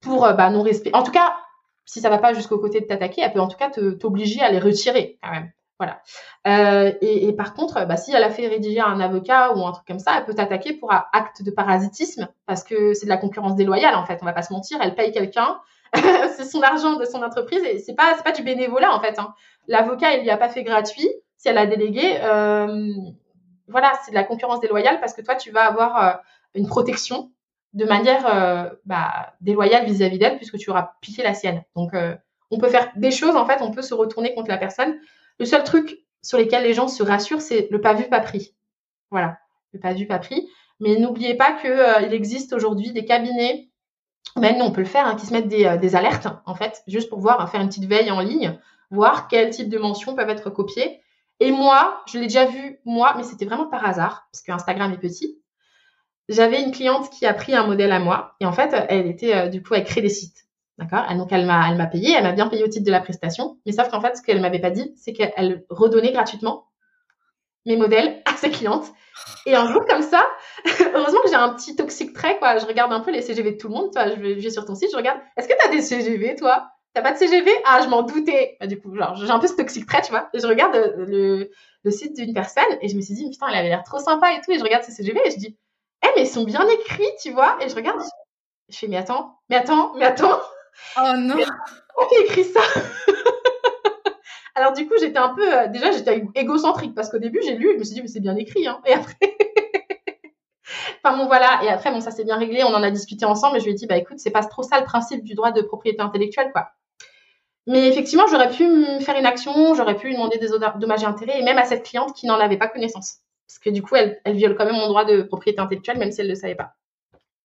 pour euh, bah, non-respect. En tout cas, si ça va pas jusqu'au côté de t'attaquer, elle peut en tout cas t'obliger à les retirer quand même. Voilà. Euh, et, par contre, bah, si elle a fait rédiger un avocat ou un truc comme ça, elle peut t'attaquer pour acte de parasitisme parce que c'est de la concurrence déloyale en fait. On va pas se mentir, elle paye quelqu'un, c'est son argent de son entreprise et c'est pas c'est pas du bénévolat en fait. Hein. L'avocat il lui a pas fait gratuit si elle a délégué, euh, voilà, c'est de la concurrence déloyale parce que toi, tu vas avoir euh, une protection de manière euh, bah, déloyale vis-à-vis d'elle puisque tu auras piqué la sienne. Donc, on peut faire des choses, en fait, on peut se retourner contre la personne. Le seul truc sur lequel les gens se rassurent, c'est le pas vu, pas pris. Voilà, le pas vu, pas pris. Mais n'oubliez pas qu'il existe aujourd'hui des cabinets, maintenant on peut le faire, hein, qui se mettent des, alertes, en fait, juste pour voir, faire une petite veille en ligne, voir quel type de mentions peuvent être copiées. Et moi, je l'ai déjà vu, moi, mais c'était vraiment par hasard, parce que Instagram est petit. J'avais une cliente qui a pris un modèle à moi, et en fait, elle était, euh, du coup, elle crée des sites. D'accord? Donc, elle m'a, elle m'a payé, elle m'a bien payé au titre de la prestation. Mais sauf qu'en fait, ce qu'elle m'avait pas dit, c'est qu'elle redonnait gratuitement mes modèles à ses clientes. Et un jour, comme ça, heureusement que j'ai un petit toxique trait, quoi. Je regarde un peu les CGV de tout le monde, toi. Je vais, sur ton site, je regarde. Est-ce que tu as des CGV, toi? T'as pas de CGV Ah, je m'en doutais. Bah, du coup, genre, j'ai un peu ce toxique trait, tu vois. Et je regarde euh, le, le site d'une personne et je me suis dit, putain, elle avait l'air trop sympa et tout. Et je regarde ses CGV et je dis, eh, mais ils sont bien écrits, tu vois. Et je regarde, je fais, mais attends, mais attends, mais attends. Oh non. Qui a écrit ça? Alors, du coup, j'étais un peu, euh, déjà, j'étais égocentrique parce qu'au début, j'ai lu, je me suis dit, mais c'est bien écrit, hein. Et après. Enfin bon voilà, et après bon ça s'est bien réglé, on en a discuté ensemble et je lui ai dit bah écoute c'est pas trop ça le principe du droit de propriété intellectuelle quoi. Mais effectivement, j'aurais pu me faire une action, j'aurais pu lui demander des dommages et intérêts, et même à cette cliente qui n'en avait pas connaissance. Parce que du coup, elle, elle viole quand même mon droit de propriété intellectuelle, même si elle ne le savait pas.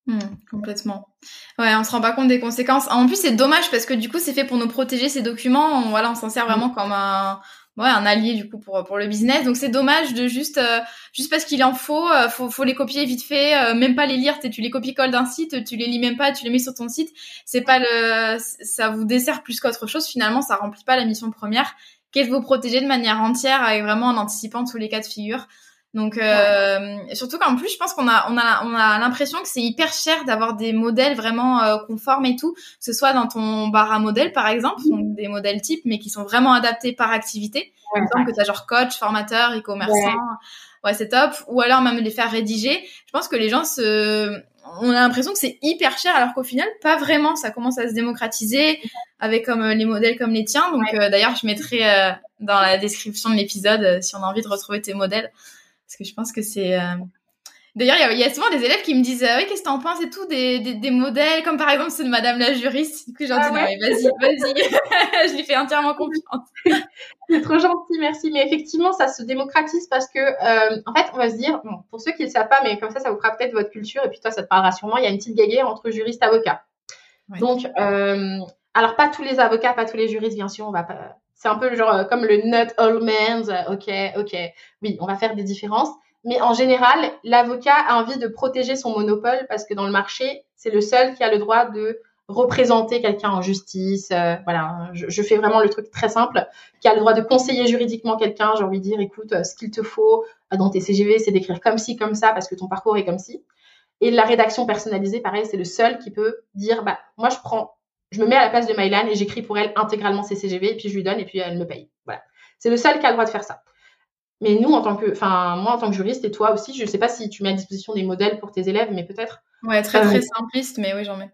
Hmm, complètement. Ouais, on se rend pas compte des conséquences. En plus, c'est dommage parce que du coup, c'est fait pour nous protéger ces documents. On, voilà, on s'en sert vraiment comme un, ouais, un allié du coup pour pour le business. Donc c'est dommage de juste euh, juste parce qu'il en faut, euh, faut faut les copier vite fait, euh, même pas les lire. Tu les copies colles d'un site, tu les lis même pas, tu les mets sur ton site. C'est pas le, ça vous dessert plus qu'autre chose. Finalement, ça remplit pas la mission première, qui est de vous protéger de manière entière, avec vraiment en anticipant tous les cas de figure? Donc euh, surtout qu'en plus je pense qu'on a on a on a l'impression que c'est hyper cher d'avoir des modèles vraiment euh, conformes et tout, que ce soit dans ton bar à modèles par exemple, donc des modèles types mais qui sont vraiment adaptés par activité. Ouais, exemple que tu as genre coach, formateur, e-commerçant. Ouais, c'est top ou alors même les faire rédiger. Je pense que les gens se on a l'impression que c'est hyper cher alors qu'au final pas vraiment, ça commence à se démocratiser avec comme euh, les modèles comme les tiens. Donc euh, d'ailleurs, je mettrai dans la description de l'épisode si on a envie de retrouver tes modèles parce que je pense que c'est. Euh, d'ailleurs, il y, a souvent des élèves qui me disent euh, Oui, qu'est-ce que t'en penses et tout, des, des, modèles, comme par exemple ceux de Madame la juriste. Du coup, j'en ah dis Non, vas-y, vas-y. je lui fais entièrement confiance. c'est trop gentil, merci. Mais effectivement, ça se démocratise parce que, euh, en fait, on va se dire bon, pour ceux qui ne le savent pas, mais comme ça, ça vous fera peut-être votre culture et puis toi, ça te parlera sûrement. Il y a une petite guéguerre entre juristes et avocats. Donc, alors, pas tous les avocats, pas tous les juristes, bien sûr, on va pas c'est un peu genre euh, comme le not all men's. Euh, ok, ok. Oui, on va faire des différences. Mais en général, l'avocat a envie de protéger son monopole parce que dans le marché, c'est le seul qui a le droit de représenter quelqu'un en justice. Euh, voilà, je, fais vraiment le truc très simple, qui a le droit de conseiller juridiquement quelqu'un. Envie de dire, écoute, ce qu'il te faut dans tes CGV, c'est d'écrire comme ci, comme ça, parce que ton parcours est comme ci. Et la rédaction personnalisée, pareil, c'est le seul qui peut dire, bah, moi, je prends je me mets à la place de Mylan et j'écris pour elle intégralement ses CGV et puis je lui donne et puis elle me paye. Voilà. C'est le seul qui a le droit de faire ça. Mais nous, en tant que, enfin, moi, en tant que juriste et toi aussi, je ne sais pas si tu mets à disposition des modèles pour tes élèves, mais peut-être. Ouais, très, très simpliste, mais oui, j'en mets.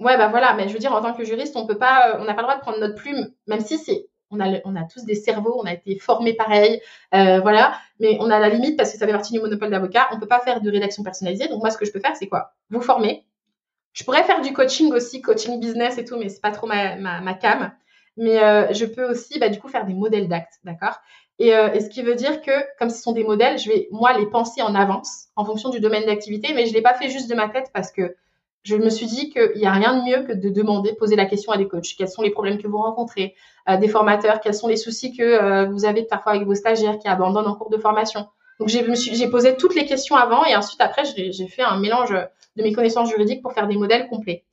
Ouais, bah voilà, mais je veux dire, en tant que juriste, on peut pas, on n'a pas le droit de prendre notre plume, même si c'est, on a, on a tous des cerveaux, on a été formés pareil, euh, voilà, mais on a la limite parce que ça fait partie du monopole d'avocat, on peut pas faire de rédaction personnalisée. Donc moi, ce que je peux faire, c'est quoi? Vous former. Je pourrais faire du coaching aussi, coaching business et tout, mais c'est pas trop ma, ma, ma cam. Mais euh, je peux aussi, bah, du coup, faire des modèles d'actes, d'accord? Et, euh, et, ce qui veut dire que, comme ce sont des modèles, je vais moi les penser en avance, en fonction du domaine d'activité, mais je l'ai pas fait juste de ma tête parce que je me suis dit qu'il n'y a rien de mieux que de demander, poser la question à des coachs. Quels sont les problèmes que vous rencontrez? Euh, Des formateurs, quels sont les soucis que euh, vous avez parfois avec vos stagiaires qui abandonnent en cours de formation? Donc j'ai posé toutes les questions avant et ensuite après j'ai fait un mélange de mes connaissances juridiques pour faire des modèles complets.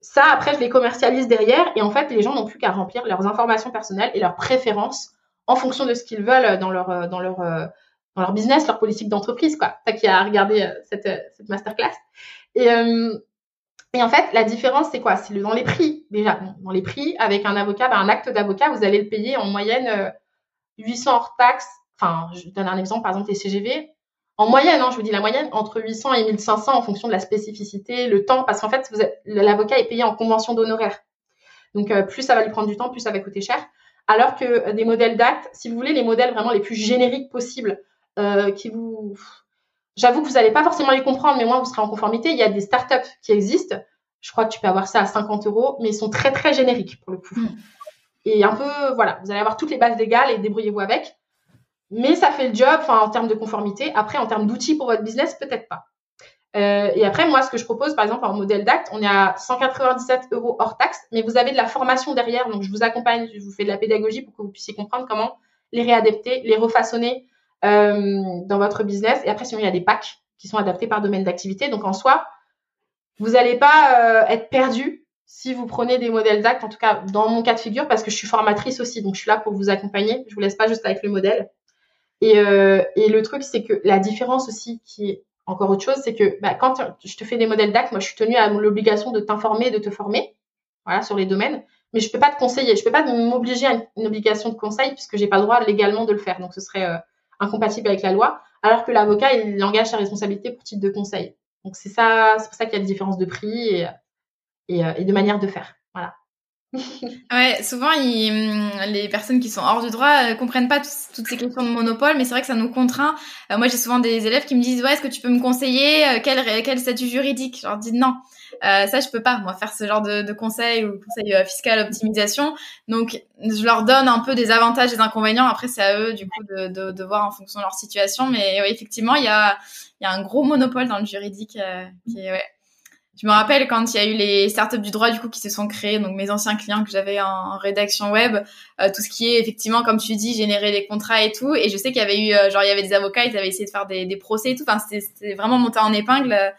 Ça après je les commercialise derrière et en fait les gens n'ont plus qu'à remplir leurs informations personnelles et leurs préférences en fonction de ce qu'ils veulent dans leur euh, dans leur dans leur business, leur politique d'entreprise quoi. T'as qui a regardé cette, cette masterclass. Et, et en fait, la différence, c'est quoi? C'est dans les prix. Déjà, dans les prix, avec un avocat, ben, un acte d'avocat, vous allez le payer en moyenne 800 euh, hors taxes. Enfin, je donne un exemple, par exemple, les CGV. En moyenne, hein, je vous dis la moyenne, entre 800 et 1500 en fonction de la spécificité, le temps, parce qu'en fait, l'avocat est payé en convention d'honoraires. Donc, euh, plus ça va lui prendre du temps, plus ça va coûter cher. Alors que euh, des modèles d'actes, si vous voulez, les modèles vraiment les plus génériques possibles, qui vous J'avoue que vous n'allez pas forcément les comprendre, mais moi, vous serez en conformité. Il y a des startups qui existent. Je crois que tu peux avoir ça à 50 euros, mais ils sont très, très génériques pour le coup. Hmm. Et un peu, voilà, vous allez avoir toutes les bases légales et débrouillez-vous avec. Mais ça fait le job, en termes de conformité. Après, en termes d'outils pour votre business, peut-être pas. Euh, et après, moi, ce que je propose, par exemple, en modèle d'acte, on est à 197 euros hors taxe, mais vous avez de la formation derrière. Donc, je vous accompagne, je vous fais de la pédagogie pour que vous puissiez comprendre comment les réadapter, les refaçonner, euh, dans votre business. Et après, sinon, il y a des packs qui sont adaptés par domaine d'activité. Donc, en soi, vous n'allez pas euh, être perdu si vous prenez des modèles d'actes, en tout cas dans mon cas de figure, parce que je suis formatrice aussi, donc je suis là pour vous accompagner. Je vous laisse pas juste avec le modèle. Et, euh, et le truc, c'est que la différence aussi, qui est encore autre chose, c'est que bah, quand je te fais des modèles d'actes, moi, je suis tenue à l'obligation de t'informer, de te former, voilà, sur les domaines. Mais je peux pas te conseiller, je peux pas m'obliger à une, obligation de conseil puisque j'ai pas le droit légalement de le faire. Donc ce serait euh, incompatible avec la loi, alors que l'avocat, il engage sa responsabilité pour titre de conseil. Donc c'est ça, c'est pour ça qu'il y a des différences de prix et, et, euh, et de manière de faire. Voilà. Ouais, souvent hum, les personnes qui sont hors du droit euh, comprennent pas toutes ces questions de monopole, mais c'est vrai que ça nous contraint. Euh, moi, j'ai souvent des élèves qui me disent ouais, est-ce que tu peux me conseiller quel quel statut juridique? Je leur dis non. Euh, ça, je peux pas, moi, faire ce genre de, de conseil ou conseil euh, fiscal optimisation. Donc, je leur donne un peu des avantages et des inconvénients. Après, c'est à eux, du coup, de, de, de, voir en fonction de leur situation. Mais oui, effectivement, il y a, y a un gros monopole dans le juridique euh, qui est, ouais. Je me rappelle quand il y a eu les startups du droit du coup qui se sont créées, donc mes anciens clients que j'avais en, rédaction web, euh, tout ce qui est effectivement comme tu dis générer les contrats et tout. Et je sais qu'il y avait eu genre il y avait des avocats, ils avaient essayé de faire des, des procès et tout. Enfin c'était vraiment monté en épingle.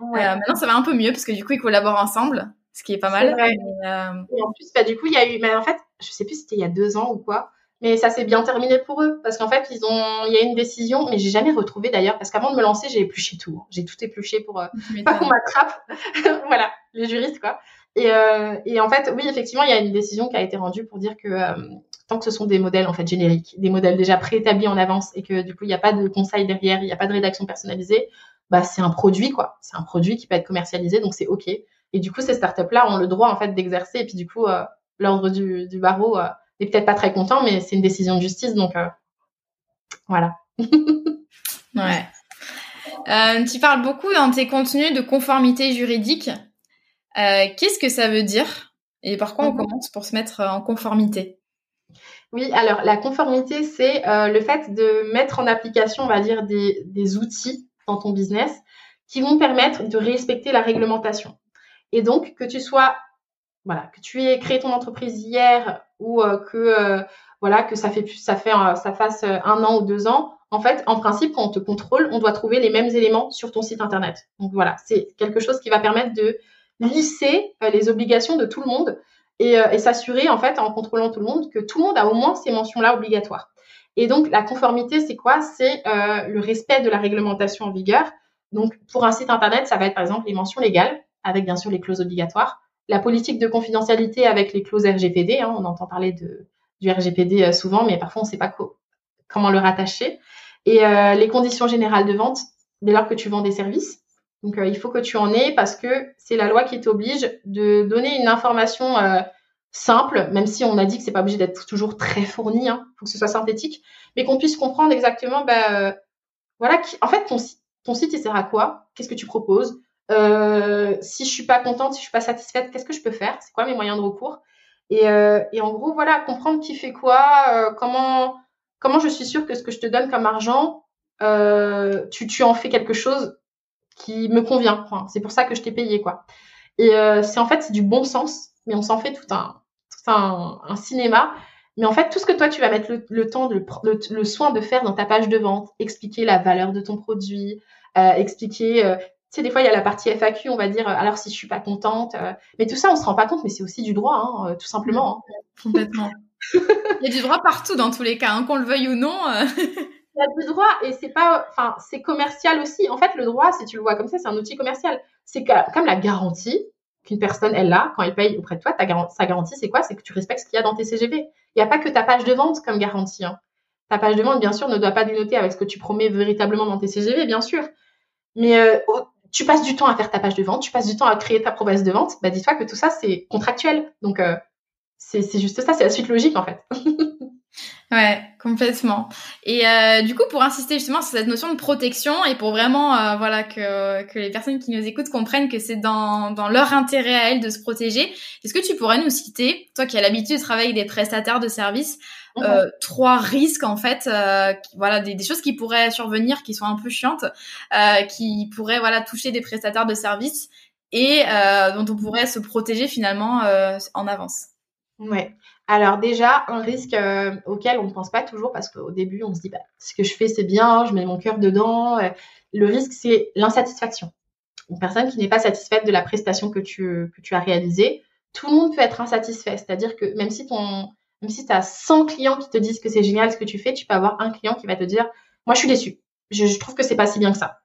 Ouais. Euh, maintenant, ça va un peu mieux parce que du coup, ils collaborent ensemble, ce qui est pas mal. Euh, et en plus, bah, du coup, il y a eu, mais en fait, je sais plus si c'était il y a deux ans ou quoi, mais ça s'est bien terminé pour eux parce qu'en fait, ils ont, il y a une décision, mais j'ai jamais retrouvé d'ailleurs parce qu'avant de me lancer, j'ai épluché tout, hein. j'ai tout épluché pour euh, pas qu'on m'attrape, voilà, les juristes quoi. Et, euh, et, en fait, oui, effectivement, il y a une décision qui a été rendue pour dire que euh, tant que ce sont des modèles en fait génériques, des modèles déjà préétablis en avance et que du coup il n'y a pas de conseil derrière, il n'y a pas de rédaction personnalisée, bah, c'est un produit, quoi. C'est un produit qui peut être commercialisé, donc c'est OK. Et du coup, ces startups-là ont le droit, en fait, d'exercer. Et puis, du coup, euh, l'ordre du, du, barreau euh, est peut-être pas très content, mais c'est une décision de justice, donc euh, voilà. ouais. Euh, tu parles beaucoup dans tes contenus de conformité juridique. Euh, qu'est-ce que ça veut dire et par quoi on mhm. commence pour se mettre en conformité? Oui, alors la conformité, c'est le fait de mettre en application, on va dire, des, des outils dans ton business qui vont permettre de respecter la réglementation. Et donc, que tu sois, voilà, que tu aies créé ton entreprise hier ou euh, que, euh, voilà, que ça fait, ça fait, euh, ça fasse un an ou deux ans, en fait, en principe, quand on te contrôle, on doit trouver les mêmes éléments sur ton site internet. Donc voilà, c'est quelque chose qui va permettre de lisser les obligations de tout le monde et, et s'assurer, en fait, en contrôlant tout le monde, que tout le monde a au moins ces mentions-là obligatoires. Et donc, la conformité, c'est quoi? C'est le respect de la réglementation en vigueur. Donc, pour un site Internet, ça va être par exemple les mentions légales, avec bien sûr les clauses obligatoires, la politique de confidentialité avec les clauses RGPD. Hein, on entend parler de, du RGPD euh, souvent, mais parfois on ne sait pas comment le rattacher. Et euh, les conditions générales de vente, dès lors que tu vends des services. Donc, il faut que tu en aies parce que c'est la loi qui t'oblige de donner une information simple, même si on a dit que c'est pas obligé d'être toujours très fourni, hein, faut que ce soit synthétique, mais qu'on puisse comprendre exactement, bah, voilà, en fait, ton, ton site, il sert à quoi? Qu'est-ce que tu proposes? Euh, Si je suis pas contente, si je suis pas satisfaite, qu'est-ce que je peux faire? C'est quoi mes moyens de recours? Et, euh, et, en gros, voilà, comprendre qui fait quoi, euh, comment comment je suis sûre que ce que je te donne comme argent, tu, en fais quelque chose qui me convient. C'est pour ça que je t'ai payé, quoi. Et c'est en fait c'est du bon sens, mais on s'en fait tout un cinéma. Mais en fait, tout ce que toi, tu vas mettre le, temps, le, soin de faire dans ta page de vente, expliquer la valeur de ton produit, expliquer, tu sais, des fois, il y a la partie FAQ, on va dire, euh, alors si je suis pas contente, euh, mais tout ça, on se rend pas compte, mais c'est aussi du droit, hein, tout simplement. Hein. Complètement. il y a du droit partout, dans tous les cas, hein, qu'on le veuille ou non. il y a du droit et c'est pas, enfin, c'est commercial aussi. En fait, le droit, si tu le vois comme ça, c'est un outil commercial. C'est comme la garantie qu'une personne, elle a, quand elle paye auprès de toi, ta garantie, sa garantie, c'est quoi? C'est que tu respectes ce qu'il y a dans tes CGV. Il n'y a pas que ta page de vente comme garantie. Hein. Ta page de vente, bien sûr, ne doit pas dénoter avec ce que tu promets véritablement dans tes CGV, bien sûr. Mais euh, tu passes du temps à faire ta page de vente, tu passes du temps à créer ta promesse de vente. Bah, dis-toi que tout ça, c'est contractuel. Donc, euh, c'est juste ça, c'est la suite logique, en fait. Ouais, complètement. Et euh, du coup, pour insister justement sur cette notion de protection et pour vraiment, euh, voilà, que, que les personnes qui nous écoutent comprennent que c'est dans, dans leur intérêt à elles de se protéger, est-ce que tu pourrais nous citer, toi qui as l'habitude de travailler avec des prestataires de services, mhm. euh, trois risques en fait, euh, voilà, des, des, choses qui pourraient survenir, qui sont un peu chiantes, euh, qui pourraient voilà toucher des prestataires de services et euh, dont on pourrait se protéger finalement en avance? Ouais. Alors déjà, un risque euh, auquel on ne pense pas toujours parce qu'au début, on se dit, bah, ce que je fais, c'est bien, je mets mon cœur dedans. Euh, le risque, c'est l'insatisfaction. Une personne qui n'est pas satisfaite de la prestation que tu, que tu as réalisée, tout le monde peut être insatisfait. C'est-à-dire que même si ton, si tu as 100 clients qui te disent que c'est génial ce que tu fais, tu peux avoir un client qui va te dire, moi, je suis déçu. Je, trouve que c'est pas si bien que ça.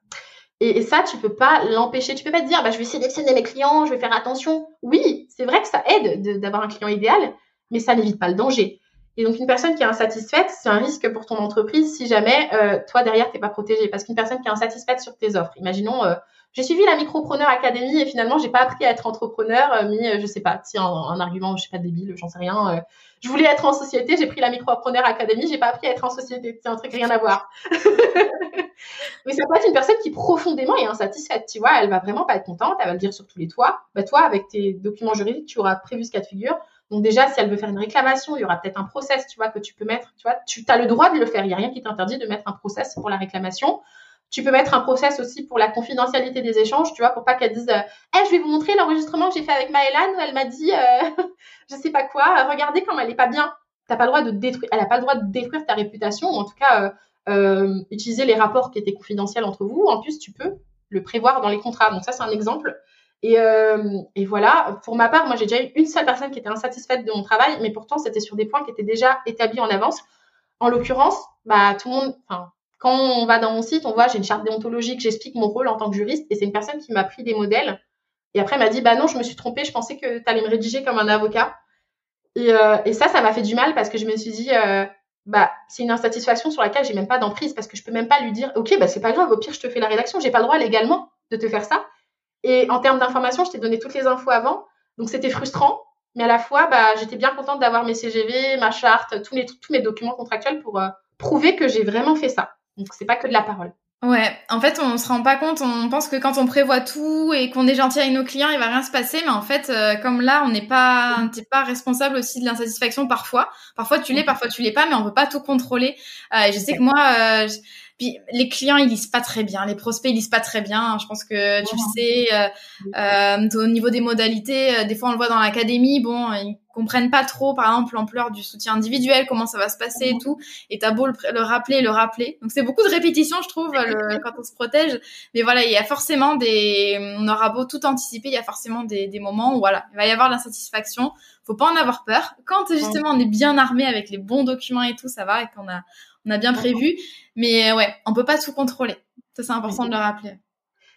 Et, et, ça, tu peux pas l'empêcher. Tu peux pas te dire, bah, je vais sélectionner mes clients, je vais faire attention. Oui, c'est vrai que ça aide d'avoir un client idéal, mais ça n'évite pas le danger. Et donc une personne qui est insatisfaite, c'est un risque pour ton entreprise si jamais euh, toi derrière t'es pas protégé. Parce qu'une personne qui est insatisfaite sur tes offres, imaginons, euh, j'ai suivi la Micropreneur Academy et finalement j'ai pas appris à être entrepreneur, euh, mais je sais pas, tiens un, argument, je sais pas débile, j'en sais rien. je voulais être en société, j'ai pris la Micropreneur Academy, j'ai pas appris à être en société, c'est un truc rien à voir. mais ça peut être une personne qui profondément est insatisfaite, tu vois, elle va vraiment pas être contente, elle va le dire sur tous les toits. Bah toi avec tes documents juridiques, tu auras prévu ce cas de figure donc déjà, si elle veut faire une réclamation, il y aura peut-être un process, tu vois, que tu peux mettre. Tu tu as le droit de le faire. Il n'y a rien qui t'interdit de mettre un process pour la réclamation. Tu peux mettre un process aussi pour la confidentialité des échanges, tu vois, pour pas qu'elle dise euh, je vais vous montrer l'enregistrement que j'ai fait avec Maëlan où elle m'a dit euh, je sais pas quoi, regardez comme elle est pas bien. T'as pas le droit de détruire, elle a pas le droit de détruire ta réputation, ou en tout cas euh, euh, utiliser les rapports qui étaient confidentiels entre vous. En plus, tu peux le prévoir dans les contrats. Donc ça, c'est un exemple. Et, euh, et, voilà, pour ma part, moi j'ai déjà eu une seule personne qui était insatisfaite de mon travail, mais pourtant c'était sur des points qui étaient déjà établis en avance. En l'occurrence, bah tout le monde, quand on va dans mon site, on voit j'ai une charte déontologique, j'explique mon rôle en tant que juriste, et c'est une personne qui m'a pris des modèles. Et après m'a dit bah non, je me suis trompée, je pensais que tu allais me rédiger comme un avocat. Et, euh, et, ça, ça m'a fait du mal parce que je me suis dit euh, bah c'est une insatisfaction sur laquelle j'ai même pas d'emprise parce que je peux même pas lui dire ok bah c'est pas grave, au pire je te fais la rédaction, j'ai pas le droit légalement de te faire ça. Et en termes d'information, je t'ai donné toutes les infos avant. Donc c'était frustrant, mais à la fois, bah, j'étais bien contente d'avoir mes CGV, ma charte, tous, les, tous mes documents contractuels pour euh, prouver que j'ai vraiment fait ça. Donc c'est pas que de la parole. Ouais, en fait, on se rend pas compte. On pense que quand on prévoit tout et qu'on est gentil avec nos clients, il va rien se passer. Mais en fait, euh, comme là, on n'est pas, t'es pas responsable aussi de l'insatisfaction parfois. Parfois, tu l'es, parfois tu l'es pas, mais on peut pas tout contrôler. Euh, je sais que moi, puis les clients ils lisent pas très bien, les prospects ils lisent pas très bien. Je pense que tu le sais. Euh, euh, au niveau des modalités, euh, des fois on le voit dans l'académie, bon ils comprennent pas trop, par exemple l'ampleur du soutien individuel, comment ça va se passer et tout. Et t'as beau le, le, rappeler, le rappeler. Donc c'est beaucoup de répétitions je trouve le, quand on se protège. Mais voilà il y a forcément des, on aura beau tout anticiper, il y a forcément des, des moments où voilà il va y avoir de l'insatisfaction. Faut pas en avoir peur. Quand justement on est bien armé avec les bons documents et tout, ça va et qu'on a on a bien prévu. Mais euh, ouais, on peut pas tout contrôler. Ça, c'est important de le rappeler.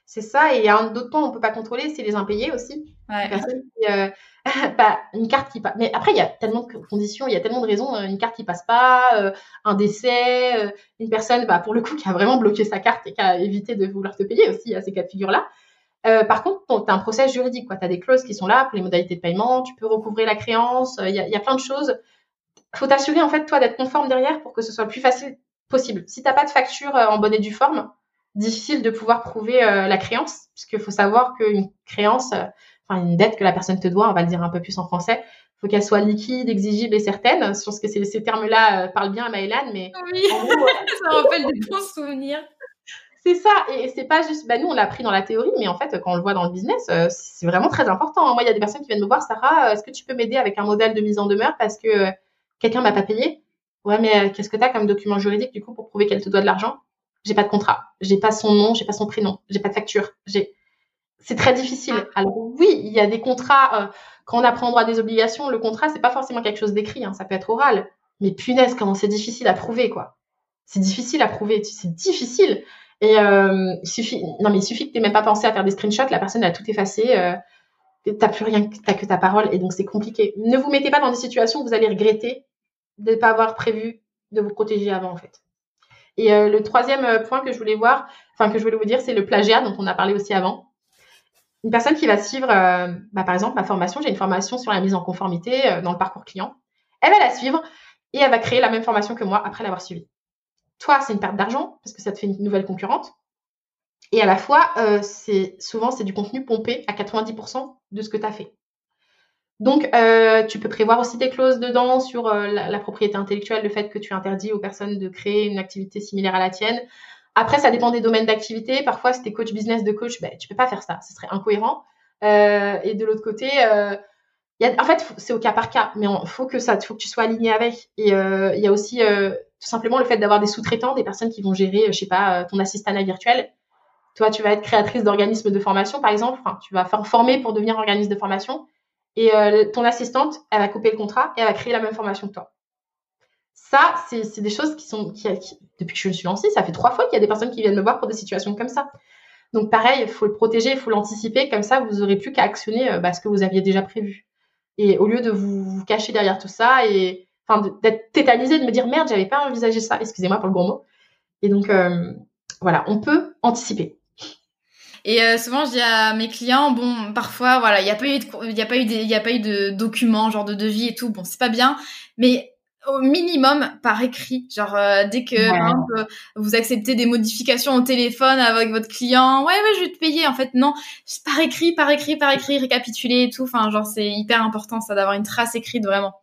C'est ça. Et il y a un autre point on peut pas contrôler, c'est les impayés aussi. Ouais. Qui, euh, bah, une carte qui passe. Mais après, il y a tellement de conditions, il y a tellement de raisons. Une carte qui passe pas, un décès, une personne, bah, pour le coup, qui a vraiment bloqué sa carte et qui a évité de vouloir te payer aussi à ces cas de figure-là. Euh, par contre, tu as un process juridique, tu as des clauses qui sont là pour les modalités de paiement, tu peux recouvrir la créance, il y, a, plein de choses. Faut t'assurer, en fait, toi, d'être conforme derrière pour que ce soit le plus facile possible. Si t'as pas de facture en bonne et due forme, difficile de pouvoir prouver euh, la créance, puisqu'il faut savoir qu'une créance, euh, enfin une dette que la personne te doit, on va le dire un peu plus en français, faut qu'elle soit liquide, exigible et certaine. Je pense que ces termes-là parlent bien à Maëlan, mais oui, gros, ça rappelle des bons souvenirs. C'est ça, et c'est pas juste, bah nous on l'a appris dans la théorie, mais en fait quand on le voit dans le business, c'est vraiment très important. Moi il y a des personnes qui viennent me voir, Sarah, est-ce que tu peux m'aider avec un modèle de mise en demeure parce que quelqu'un m'a pas payé Ouais, mais qu'est-ce que tu as comme document juridique du coup pour prouver qu'elle te doit de l'argent? J'ai pas de contrat, j'ai pas son nom, j'ai pas son prénom, j'ai pas de facture, j'ai c'est très difficile. Alors oui, il y a des contrats. quand on apprend droit des obligations, le contrat c'est pas forcément quelque chose d'écrit, hein, ça peut être oral. Mais punaise, comment c'est difficile à prouver quoi. C'est difficile à prouver, c'est difficile. Et euh, il suffit, non mais il suffit que t'aies même pas pensé à faire des screenshots, la personne a tout effacé, euh, t'as plus rien, t'as que ta parole, et donc c'est compliqué. Ne vous mettez pas dans des situations où vous allez regretter de ne pas avoir prévu de vous protéger avant en fait. Et euh, le troisième euh, point que je voulais voir, enfin que je voulais vous dire, c'est le plagiat dont on a parlé aussi avant. Une personne qui va suivre, euh, bah, par exemple, ma formation, j'ai une formation sur la mise en conformité dans le parcours client. Elle va la suivre et elle va créer la même formation que moi après l'avoir suivie toi, c'est une perte d'argent parce que ça te fait une nouvelle concurrente. Et à la fois, c'est souvent c'est du contenu pompé à 90% de ce que tu as fait. Donc, euh, tu peux prévoir aussi des clauses dedans sur euh, la, propriété intellectuelle, le fait que tu interdis aux personnes de créer une activité similaire à la tienne. Après, ça dépend des domaines d'activité. Parfois, si tu es coach business de coach, ben, tu peux pas faire ça. Ce serait incohérent. et de l'autre côté, en fait, c'est au cas par cas, mais il faut que ça, faut que tu sois aligné avec. Et euh, il y a aussi euh, tout simplement le fait d'avoir des sous-traitants, des personnes qui vont gérer, euh, je sais pas, ton assistant virtuel. Toi, tu vas être créatrice d'organismes de formation, par exemple. Enfin, tu vas former pour devenir organisme de formation. Et ton assistante, elle va couper le contrat et elle va créer la même formation que toi. Ça, c'est des choses qui sont, depuis que je me suis lancée, ça fait trois fois qu'il y a des personnes qui viennent me voir pour des situations comme ça. Donc pareil, il faut le protéger, il faut l'anticiper, comme ça vous aurez plus qu'à actionner bah, ce que vous aviez déjà prévu. Et au lieu de vous, cacher derrière tout ça et d'être tétanisé, de me dire merde, j'avais pas envisagé ça, excusez-moi pour le gros mot. Et donc euh, voilà, on peut anticiper. Et euh, souvent, je dis à mes clients, bon, parfois, voilà, il n'y a pas eu, il y a pas eu, il y a pas eu de documents, genre de devis et tout. Bon, c'est pas bien, mais au minimum par écrit. Genre euh, dès que vous acceptez des modifications au téléphone avec votre client, ouais ouais je vais te payer. En fait non, par écrit, par écrit, par écrit, récapituler et tout. Enfin genre c'est hyper important ça d'avoir une trace écrite vraiment.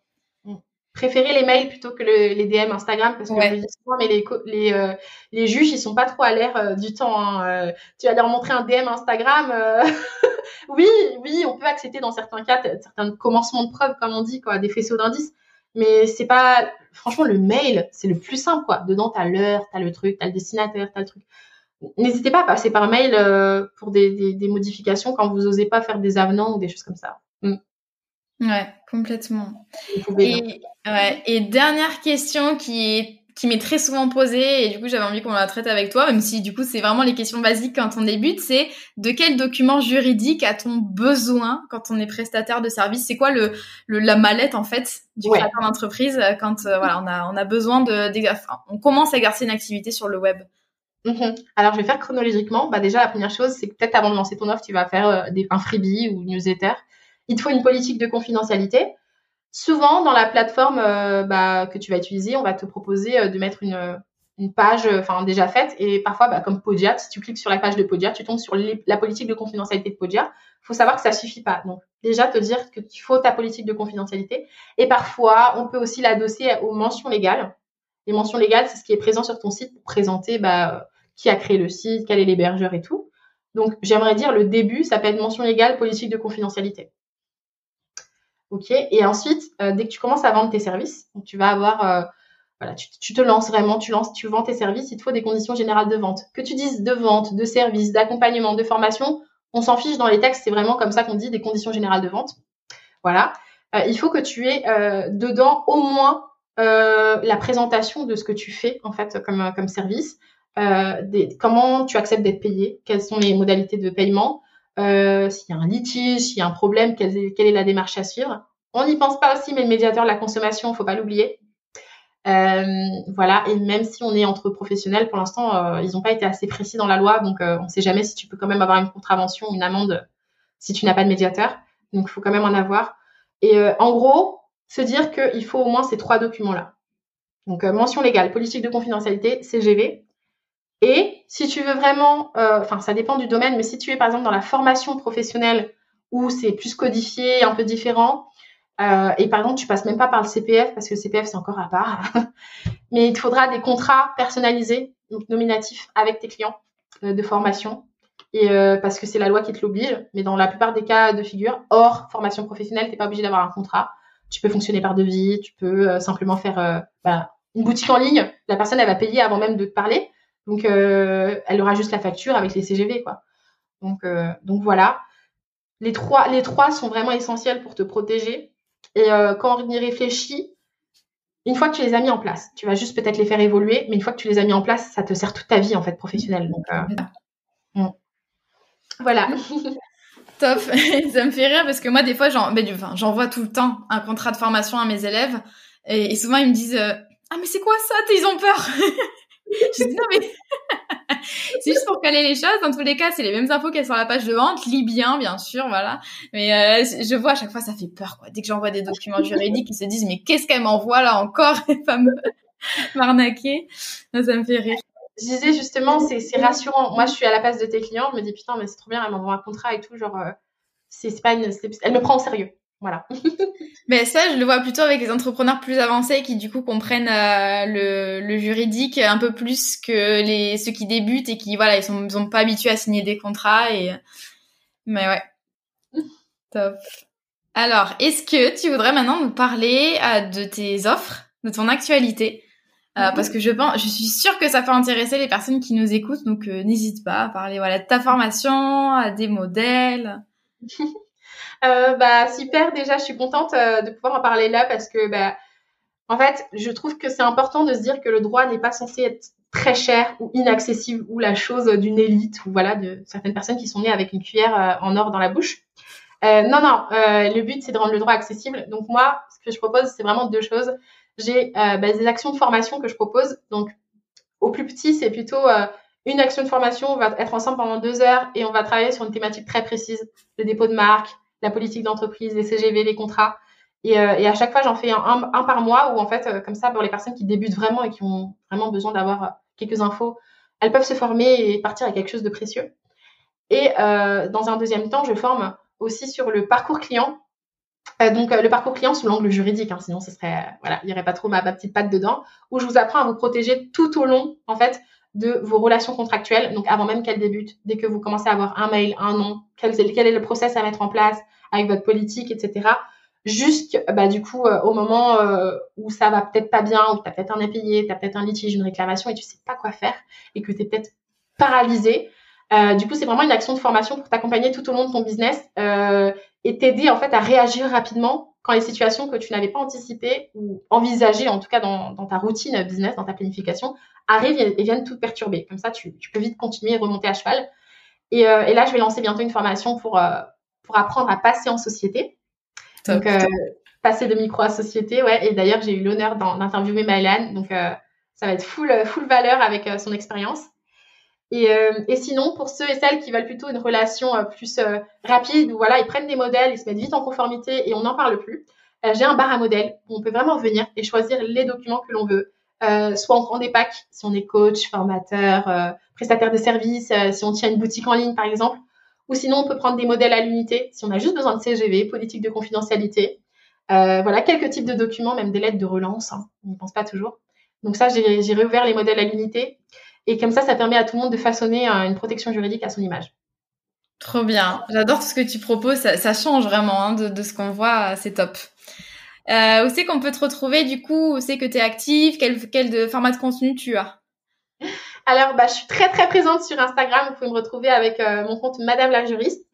Préférez les mails plutôt que les DM Instagram parce que mais les les, euh, les juges ils sont pas trop à l'air euh, du temps. Hein. tu vas leur montrer un DM Instagram. oui oui on peut accepter dans certains cas certains commencements de preuve comme on dit quoi des faisceaux d'indices mais c'est pas, franchement, le mail, c'est le plus simple, quoi. Dedans, t'as l'heure, t'as le truc, t'as le destinateur, t'as le truc. N'hésitez pas à passer par mail euh, pour des, des, modifications quand vous osez pas faire des avenants ou des choses comme ça. Mm. Ouais, complètement. Et, ouais. et dernière question qui est qui m'est très souvent posée et du coup j'avais envie qu'on la traite avec toi, même si du coup c'est vraiment les questions basiques quand on débute, c'est de quel document juridique a-t-on besoin quand on est prestataire de service? C'est quoi le, le, la mallette en fait du créateur d'entreprise quand euh, voilà on a on a besoin de, on commence à exercer une activité sur le web? Mm-hmm. Alors je vais faire chronologiquement. Bah déjà la première chose c'est que peut-être avant de lancer ton offre tu vas faire euh, des, un freebie ou une newsletter. Il te faut une politique de confidentialité. Souvent, dans la plateforme euh, bah, que tu vas utiliser, on va te proposer euh, de mettre une, une page euh, enfin déjà faite. Et parfois, bah, comme Podia, si tu cliques sur la page de Podia, tu tombes sur la politique de confidentialité de Podia. Il faut savoir que ça suffit pas. Donc, déjà, te dire qu'il faut ta politique de confidentialité. Et parfois, on peut aussi l'adosser aux mentions légales. Les mentions légales, c'est ce qui est présent sur ton site pour présenter bah, qui a créé le site, quel est l'hébergeur et tout. Donc, j'aimerais dire le début, ça peut être mention légale, politique de confidentialité. Ok. Et ensuite, euh, dès que tu commences à vendre tes services, tu vas avoir, euh, voilà, tu, te lances vraiment, tu lances, tu vends tes services. Il te faut des conditions générales de vente. Que tu dises de vente, de service, d'accompagnement, de formation, on s'en fiche dans les textes. C'est vraiment comme ça qu'on dit des conditions générales de vente. Voilà. Euh, il faut que tu aies dedans au moins la présentation de ce que tu fais en fait comme comme service. des, comment tu acceptes d'être payé, quelles sont les modalités de paiement, euh, s'il y a un litige, s'il y a un problème, quelle est, la démarche à suivre? On n'y pense pas aussi, mais le médiateur de la consommation, faut pas l'oublier. Euh, voilà, et même si on est entre professionnels, pour l'instant, euh, ils n'ont pas été assez précis dans la loi, donc on ne sait jamais si tu peux quand même avoir une contravention, une amende, si tu n'as pas de médiateur. Donc, il faut quand même en avoir. Et en gros, se dire qu'il faut au moins ces trois documents-là. Donc, mention légale, politique de confidentialité, CGV, et si tu veux vraiment, euh, enfin ça dépend du domaine, mais si tu es par exemple dans la formation professionnelle où c'est plus codifié, un peu différent, euh, et par exemple tu passes même pas par le CPF parce que le CPF c'est encore à part, mais il te faudra des contrats personnalisés, donc nominatifs avec tes clients euh, de formation, parce que c'est la loi qui te l'oblige. Mais dans la plupart des cas de figure, hors formation professionnelle, t'es pas obligé d'avoir un contrat. Tu peux fonctionner par devis, tu peux simplement faire bah, une boutique en ligne. La personne elle va payer avant même de te parler. Donc, euh, elle aura juste la facture avec les CGV, quoi. Donc, euh, donc voilà. Les trois, les trois sont vraiment essentiels pour te protéger. Et euh, quand on y réfléchit, une fois que tu les as mis en place, tu vas juste peut-être les faire évoluer, mais une fois que tu les as mis en place, ça te sert toute ta vie en fait professionnelle. Donc mm. voilà. Top. ça me fait rire parce que moi des fois j'en, ben, j'envoie tout le temps un contrat de formation à mes élèves et, et souvent ils me disent ah mais c'est quoi ça? Ils ont peur. Je dis non mais c'est juste pour caler les choses. Dans tous les cas, c'est les mêmes infos qu'elles sont sur la page de vente. Lis bien, bien sûr, voilà. Mais euh, je vois à chaque fois, ça fait peur, quoi. Dès que j'envoie des documents juridiques, ils se disent mais qu'est-ce qu'elle m'envoie là encore Elle va me m'arnaquer. Ça, me fait rire. Je disais justement, c'est rassurant. Moi, je suis à la place de tes clients. Je me dis putain, mais c'est trop bien. Elle m'envoie un contrat et tout. Genre, euh, c'est pas une, elle me prend au sérieux. Voilà. Mais ça, je le vois plutôt avec les entrepreneurs plus avancés qui du coup comprennent euh, le, le, juridique un peu plus que les ceux qui débutent et qui voilà, ils sont, sont pas habitués à signer des contrats et mais ouais. Top. Alors, est-ce que tu voudrais maintenant nous parler euh, de tes offres, de ton actualité? Euh, parce que je pense, je suis sûre que ça peut intéresser les personnes qui nous écoutent, donc n'hésite pas à parler voilà de ta formation, à des modèles. Euh, bah super, déjà je suis contente euh, de pouvoir en parler là parce que bah, en fait je trouve que c'est important de se dire que le droit n'est pas censé être très cher ou inaccessible ou la chose d'une élite ou voilà de certaines personnes qui sont nées avec une cuillère euh, en or dans la bouche. non non, le but c'est de rendre le droit accessible. Donc moi ce que je propose c'est vraiment deux choses. J'ai bah, des actions de formation que je propose. Donc au plus petit c'est plutôt une action de formation, on va être ensemble pendant deux heures et on va travailler sur une thématique très précise, le dépôt de marque, la politique d'entreprise, les CGV, les contrats. Et, euh, et à chaque fois, j'en fais un, par mois où, en fait, euh, comme ça, pour les personnes qui débutent vraiment et qui ont vraiment besoin d'avoir euh, quelques infos, elles peuvent se former et partir à quelque chose de précieux. Et dans un deuxième temps, je forme aussi sur le parcours client. donc, le parcours client sous l'angle juridique, hein, sinon ce serait, voilà, il n'y aurait pas trop ma, ma, petite patte dedans, où je vous apprends à vous protéger tout au long, en fait, de vos relations contractuelles, donc avant même qu'elles débutent, dès que vous commencez à avoir un mail, un nom, quel est, le process à mettre en place avec votre politique, etc. Jusque bah, euh, moment euh, où ça va peut-être pas bien, où tu as peut-être un impayé, tu as peut-être un litige, une réclamation et tu sais pas quoi faire et que tu es peut-être paralysé. Euh, du coup, c'est vraiment une action de formation pour t'accompagner tout au long de ton business et t'aider en fait à réagir rapidement quand les situations que tu n'avais pas anticipées ou envisagées, en tout cas dans, dans, ta routine business, dans ta planification, arrivent et, viennent tout perturber. Comme ça, tu, tu, peux vite continuer et remonter à cheval. Et, euh, et, là, je vais lancer bientôt une formation pour, euh, pour apprendre à passer en société. Donc, euh, passer de micro à société, ouais. Et d'ailleurs, j'ai eu l'honneur d'interviewer Maëlan. Donc, ça va être full, full valeur avec son expérience. Et, et, sinon, pour ceux et celles qui veulent plutôt une relation plus rapide, où voilà, ils prennent des modèles, ils se mettent vite en conformité et on n'en parle plus, j'ai un bar à modèles où on peut vraiment venir et choisir les documents que l'on veut. Euh, soit on prend des packs si on est coach, formateur, euh, prestataire de services, euh, si on tient une boutique en ligne par exemple, ou sinon on peut prendre des modèles à l'unité si on a juste besoin de CGV, politique de confidentialité. voilà quelques types de documents, même des lettres de relance, hein, on n'y pense pas toujours. Donc ça, j'ai réouvert les modèles à l'unité et comme ça, ça permet à tout le monde de façonner une protection juridique à son image. Trop bien, j'adore ce que tu proposes, ça, change vraiment hein, de, de, ce qu'on voit, c'est top. Euh, où c'est qu'on peut te retrouver du coup? Où c'est que tu es active? Quel, quel de format de contenu tu as? Alors, bah, je suis très très présente sur Instagram. Vous pouvez me retrouver avec euh, mon compte Madame la Juriste.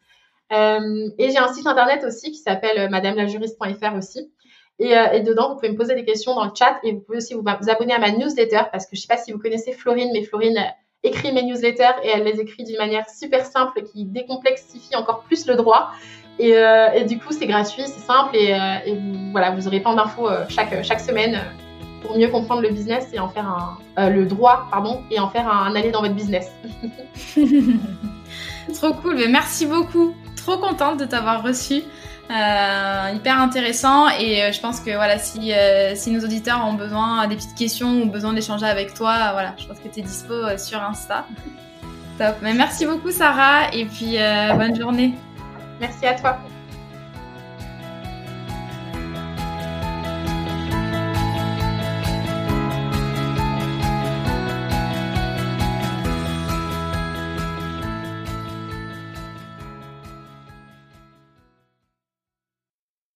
Euh, et j'ai un site internet aussi qui s'appelle euh, madamelajuriste.fr aussi. Et, euh, et, dedans, vous pouvez me poser des questions dans le chat et vous pouvez aussi vous, abonner à ma newsletter parce que je sais pas si vous connaissez Florine, mais Florine, écrit mes newsletters et elle les écrit d'une manière super simple qui décomplexifie encore plus le droit. Et, et du coup, c'est gratuit, c'est simple et, vous, voilà, vous aurez plein d'infos chaque, chaque semaine pour mieux comprendre le business et en faire un, le droit, pardon, et en faire un, allié dans votre business. Trop cool, mais merci beaucoup. Trop contente de t'avoir reçu. Euh, hyper intéressant et euh, je pense que voilà si, euh, si nos auditeurs ont besoin des petites questions ou besoin d'échanger avec toi voilà je pense que tu es dispo sur Insta. Top. Mais merci beaucoup Sarah et puis bonne journée. Merci à toi